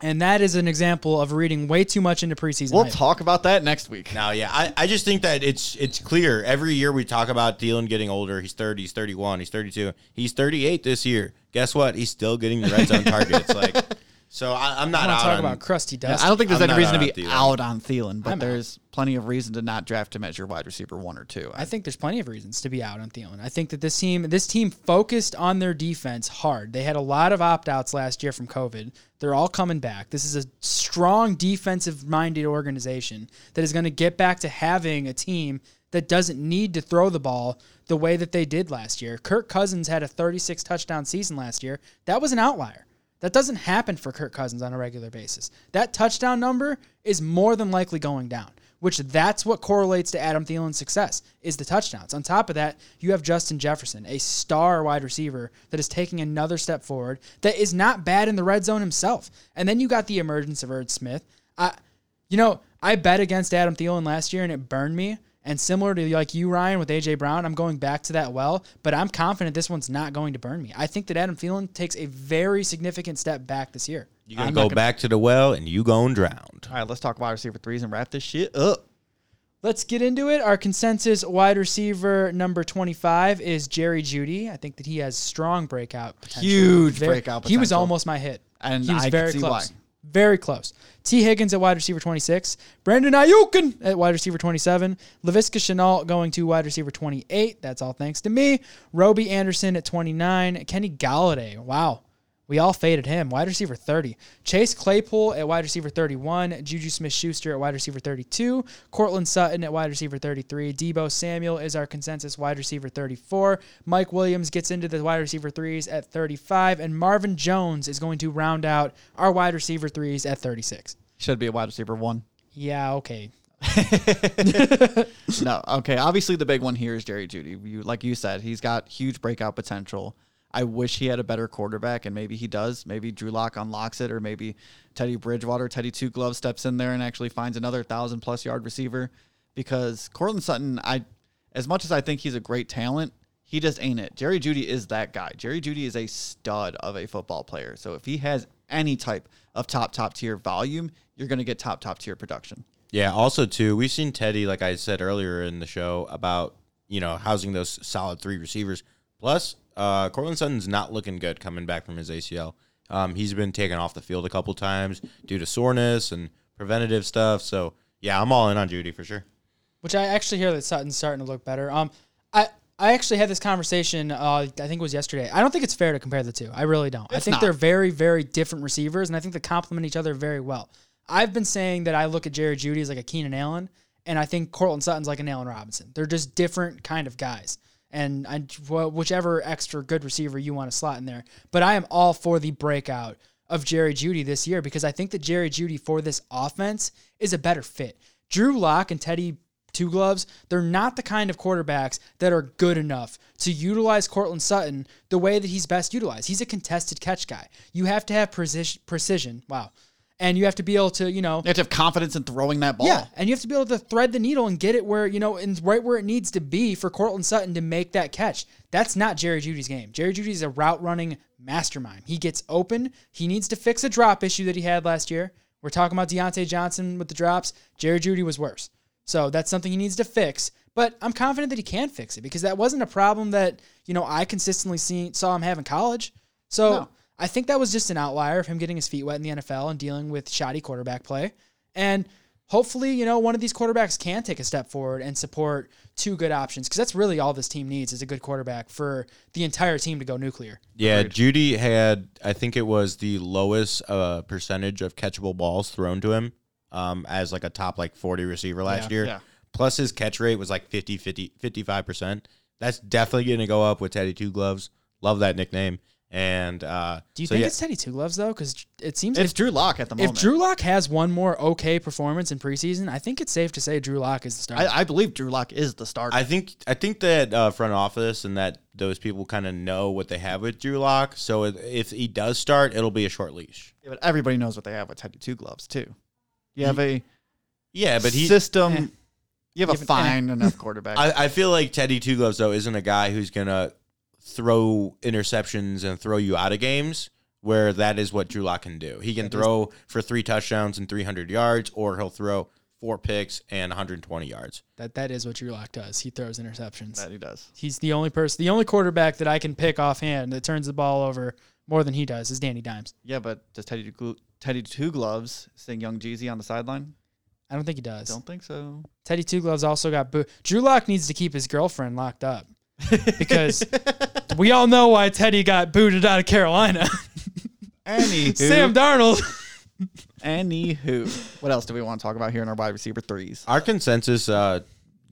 and that is an example of reading way too much into preseason. We'll hype. talk about that next week. Now, yeah, I, I just think that it's it's clear. Every year we talk about Thielen getting older. He's 30, he's 31, he's 32. He's 38 this year. Guess what? He's still getting the red zone targets. It's like, so I, I'm not want out to talk on, about crusty dust. I don't think there's I'm any reason to be Thielen. out on Thielen, but I'm out. there's plenty of reason to not draft him as your wide receiver one or two. I think there's plenty of reasons to be out on Thielen. I think that this team, this team focused on their defense hard. They had a lot of opt outs last year from COVID. They're all coming back. This is a strong defensive minded organization that is going to get back to having a team that doesn't need to throw the ball the way that they did last year. Kirk Cousins had a 36 touchdown season last year. That was an outlier. That doesn't happen for Kirk Cousins on a regular basis. That touchdown number is more than likely going down, which that's what correlates to Adam Thielen's success is the touchdowns. On top of that, you have Justin Jefferson, a star wide receiver that is taking another step forward that is not bad in the red zone himself. And then you got the emergence of Irv Smith. I, you know, I bet against Adam Thielen last year and it burned me. And similar to like you, Ryan, with AJ Brown, I'm going back to that well, but I'm confident this one's not going to burn me. I think that Adam Thielen takes a very significant step back this year. You're gonna I'm go gonna- back to the well, and you gonna drown. All right, let's talk wide receiver threes and wrap this shit up. Let's get into it. Our consensus wide receiver number 25 is Jerry Jeudy. I think that he has strong breakout potential. Huge Very- breakout He was almost my hit. And he was I can very see close. why. Very close. Tee Higgins at wide receiver 26. Brandon Aiyuk at wide receiver 27. Laviska Shenault going to wide receiver 28. That's all thanks to me. Robby Anderson at 29. Kenny Golladay. Wow. We all faded him. Wide receiver 30. Chase Claypool at wide receiver 31. Juju Smith Schuster at wide receiver 32. Courtland Sutton at wide receiver 33. Deebo Samuel is our consensus wide receiver 34. Mike Williams gets into the wide receiver threes at 35. And Marvin Jones is going to round out our wide receiver threes at 36. Should be a wide receiver one. Yeah, okay. no, okay. Obviously, the big one here is Jerry Jeudy. You, like you said, he's got huge breakout potential. I wish he had a better quarterback, and maybe he does. Maybe Drew Lock unlocks it, or maybe Teddy Bridgewater, Teddy Two Glove steps in there and actually finds another thousand plus yard receiver. Because Courtland Sutton, I, as much as I think he's a great talent, he just ain't it. Jerry Jeudy is that guy. Jerry Jeudy is a stud of a football player. So if he has any type of top top tier volume, you're going to get top top tier production. Yeah. Also, too, we've seen Teddy, like I said earlier in the show, about you know housing those solid three receivers. Plus, uh, Courtland Sutton's not looking good coming back from his ACL. Um, he's been taken off the field a couple times due to soreness and preventative stuff. So yeah, I'm all in on Jeudy for sure. which I actually hear that Sutton's starting to look better. Um, I I actually had this conversation. Uh, I think it was yesterday. I don't think it's fair to compare the two. I really don't. I think not. they're very very different receivers, and I think they complement each other very well. I've been saying that I look at Jerry Jeudy as like a Keenan Allen, and I think Courtland Sutton's like an Allen Robinson. They're just different kind of guys. And I, whichever extra good receiver you want to slot in there. But I am all for the breakout of Jerry Jeudy this year because I think that Jerry Jeudy for this offense is a better fit. Drew Lock and Teddy Two Gloves, they're not the kind of quarterbacks that are good enough to utilize Courtland Sutton the way that he's best utilized. He's a contested catch guy. You have to have precision. precision wow. And you have to be able to, you know, You have to have confidence in throwing that ball. yeah, and you have to be able to thread the needle and get it where you know, and right where it needs to be for Courtland Sutton to make that catch. That's not Jerry Jeudy's game. Jerry Jeudy's a route running mastermind. He gets open. He needs to fix a drop issue that he had last year. We're talking about Diontae Johnson with the drops. Jerry Jeudy was worse, so that's something he needs to fix. But I'm confident that he can fix it because that wasn't a problem that you know I consistently see, saw him have in college. So No. I think that was just an outlier of him getting his feet wet in the NFL and dealing with shoddy quarterback play. And hopefully, you know, one of these quarterbacks can take a step forward and support two good options because that's really all this team needs is a good quarterback for the entire team to go nuclear. Yeah, Agreed. Jeudy had I think it was the lowest uh, percentage of catchable balls thrown to him um, as like a top like 40 receiver last Yeah. year. Yeah. Plus his catch rate was like 50 50 55%. That's definitely going to go up with Teddy Two Gloves. Love that nickname. And uh Do you so think yeah, it's Teddy Two Gloves though? Because it seems It's if, Drew Lock at the moment. if. Drew Lock has one more okay performance in preseason, I think it's safe to say Drew Lock is the starter. I, I believe Drew Lock is the starter. I think I think that uh, front office and that those people kind of know what they have with Drew Lock. So if- if he does start, it'll be a short leash. Yeah, but everybody knows what they have with Teddy Two Gloves too. You have a Yeah, but he system. Eh. You have Yeah, a but, eh. fine enough quarterback. I, I feel like Teddy Two Gloves though isn't a guy who's gonna throw interceptions and throw you out of games. Where that is what Drew Lock can do. He can throw for three touchdowns and 300 yards, or he'll throw four picks and 120 yards. that that is what Drew Lock does. He throws interceptions. that he does. He's the only person, the only quarterback that I can pick offhand that turns the ball over more than he does is Danny Dimes. Yeah, but does Teddy Teddy Two Gloves sing Young Jeezy on the sideline? I don't think he does. Don't think so. Teddy Two Gloves also got boo. Drew Lock needs to keep his girlfriend locked up because we all know why Teddy got booted out of Carolina. Anywho, Sam Darnold. Anywho, what else do we want to talk about here in our wide receiver threes? Our consensus uh,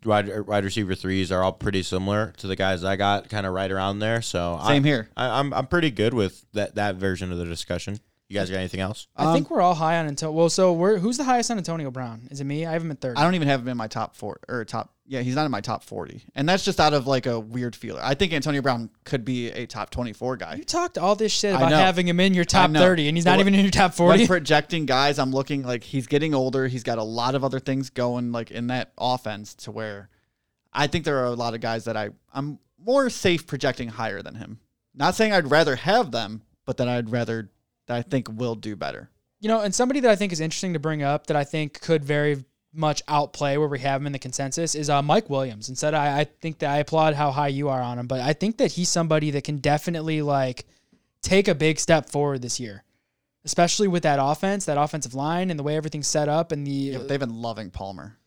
wide, wide receiver threes are all pretty similar to the guys I got, kind of right around there. So Same I, here. I, I'm I'm pretty good with that that version of the discussion. You guys got anything else? I think we're all high on Antonio. Well, so we're who's the highest on Antonio Brown? Is it me? I have him at third. I don't even have him in my top four or top. Yeah, he's not in my top forty, and that's just out of like a weird feeler. I think Antonio Brown could be a top twenty-four guy. You talked all this shit about having him in your top thirty, and he's not even in your top When forty. projecting guys, I'm looking like he's getting older. He's got a lot of other things going like in that offense to where I think there are a lot of guys that I I'm more safe projecting higher than him. Not saying I'd rather have them, but that I'd rather that I think will do better. You know, and somebody that I think is interesting to bring up that I think could very much outplay where we have him in the consensus is uh, Mike Williams. Instead, I, I think that I applaud how high you are on him, but I think that he's somebody that can definitely like take a big step forward this year, especially with that offense, that offensive line, and the way everything's set up. And the Yeah, they've been loving Palmer.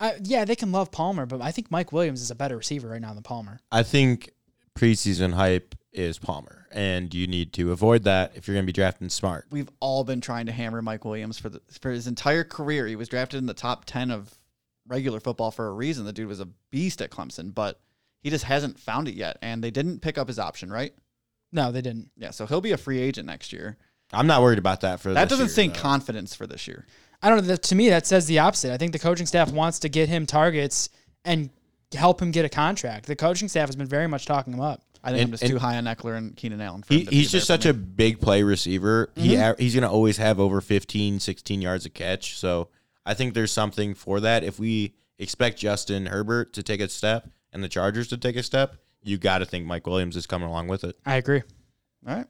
I, yeah, they can love Palmer, but I think Mike Williams is a better receiver right now than Palmer. I think preseason hype is Palmer, and you need to avoid that if you're going to be drafting smart. We've all been trying to hammer Mike Williams for the for his entire career. He was drafted in the top ten of regular football for a reason. The dude was a beast at Clemson, but he just hasn't found it yet. And they didn't pick up his option, right? No, they didn't. Yeah, so he'll be a free agent next year. I'm not worried about that for That this doesn't year, sing though. confidence for this year. I don't know. That, to me, that says the opposite. I think the coaching staff wants to get him targets and help him get a contract. The coaching staff has been very much talking him up. I think And- I'm just too high on Ekeler and Keenan Allen. For He, him to be he's just such a big play receiver. He Mm-hmm. a- he's going to always have over 15, 16 yards a catch. So I think there's something for that. If we expect Justin Herbert to take a step and the Chargers to take a step, you got to think Mike Williams is coming along with it. I agree. all right.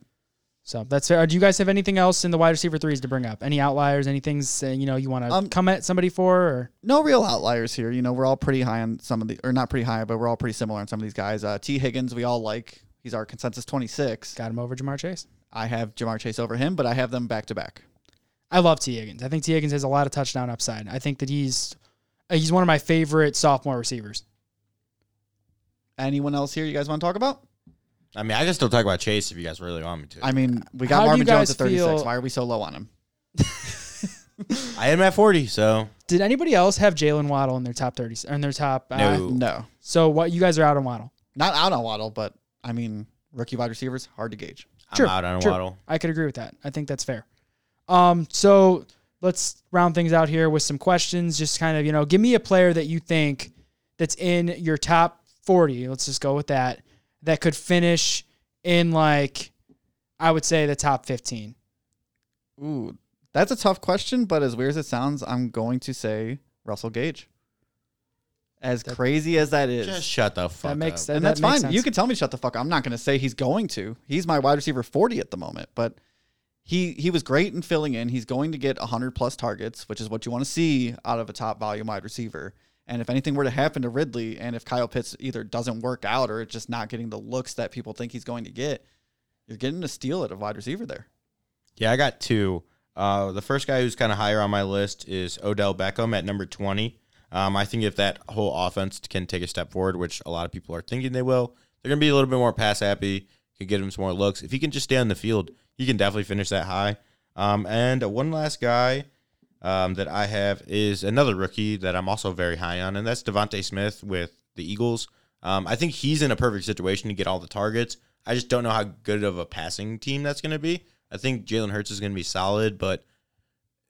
So that's fair. Do you guys have anything else in the wide receiver threes to bring up? Any outliers? Any things uh, you know you want to Um, come at somebody for? Or No real outliers here. You know, we're all pretty high on some of the, or not pretty high, but we're all pretty similar on some of these guys. Uh, Tee Higgins, we all like. He's our consensus 26. got him over Ja'Marr Chase. I have Ja'Marr Chase over him, but I have them back to back. I love Tee Higgins. I think Tee Higgins has a lot of touchdown upside. I think that he's uh, he's one of my favorite sophomore receivers. Anyone else here you guys want to talk about? I mean, I can still talk about Chase if you guys really want me to. I mean, we How got do you Marvin Jones guys at 36. feel- Why are we so low on him? I am at 40, so Did anybody else have Jaylen Waddle in their top thirty or in their top? uh, No. No. so what? You guys are out on Waddle. Not out on Waddle, but I mean, rookie wide receivers, hard to gauge. I'm Sure, out on sure. Waddle. I could agree with that. I think that's fair. Um, so let's round things out here with some questions. Just kind of, you know, give me a player that you think that's in your top 40. Let's just go with that. That could finish in like, I would say the top 15. Ooh, that's a tough question, but as weird as it sounds, I'm going to say Russell Gage. As That- crazy as that is. Just shut the fuck That makes up. that, and that that's makes fine. sense. You can tell me shut the fuck. up. I'm not going to say he's going to. He's my wide receiver 40 at the moment, but he he was great in filling in. He's going to get 100 plus targets, which is what you want to see out of a top volume wide receiver. And if anything were to happen to Ridley, and if Kyle Pitts either doesn't work out or it's just not getting the looks that people think he's going to get, you're getting a steal at a wide receiver there. Yeah, I got two. Uh, the first guy who's kind of higher on my list is Odell Beckham at number 20. Um, I think if that whole offense can take a step forward, which a lot of people are thinking they will, they're going to be a little bit more pass happy, can get him some more looks. If he can just stay on the field, he can definitely finish that high. Um, and one last guy um, that I have is another rookie that I'm also very high on, and that's DeVonta Smith with the Eagles. Um, I think he's in a perfect situation to get all the targets. I just don't know how good of a passing team that's going to be. I think Jalen Hurts is going to be solid, but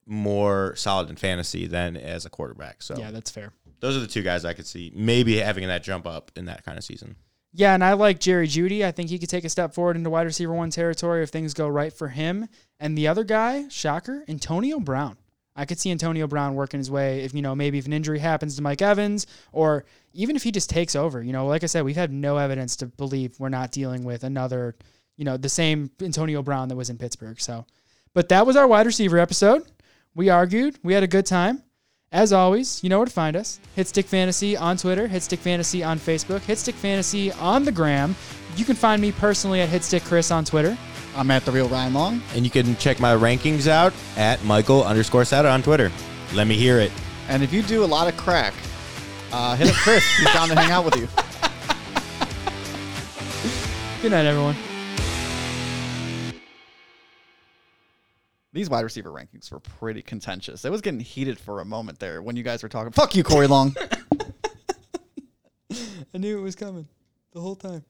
more solid in fantasy than as a quarterback. So Yeah, that's fair. those are the two guys I could see maybe having that jump up in that kind of season. Yeah, and I like Jerry Jeudy. I think he could take a step forward into wide receiver one territory if things go right for him. And the other guy, shocker, Antonio Brown. I could see Antonio Brown working his way if, you know, maybe if an injury happens to Mike Evans or even if he just takes over. You know, like I said, we've had no evidence to believe we're not dealing with another, you know, the same Antonio Brown that was in Pittsburgh. So, but that was our wide receiver episode. We argued, we had a good time. As always, you know where to find us. Hit Stick Fantasy on Twitter, Hit Stick Fantasy on Facebook, Hit Stick Fantasy on the gram. You can find me personally at Hit Stick Chris on Twitter. I'm at the real Ryan Long. And you can check my rankings out at Michael underscore Sada on Twitter. Let me hear it. And if you do a lot of crack, uh, hit up Chris. He's down to hang out with you. Good night, everyone. These wide receiver rankings were pretty contentious. It was getting heated for a moment there when you guys were talking. Fuck you, Corey Long. I knew it was coming the whole time.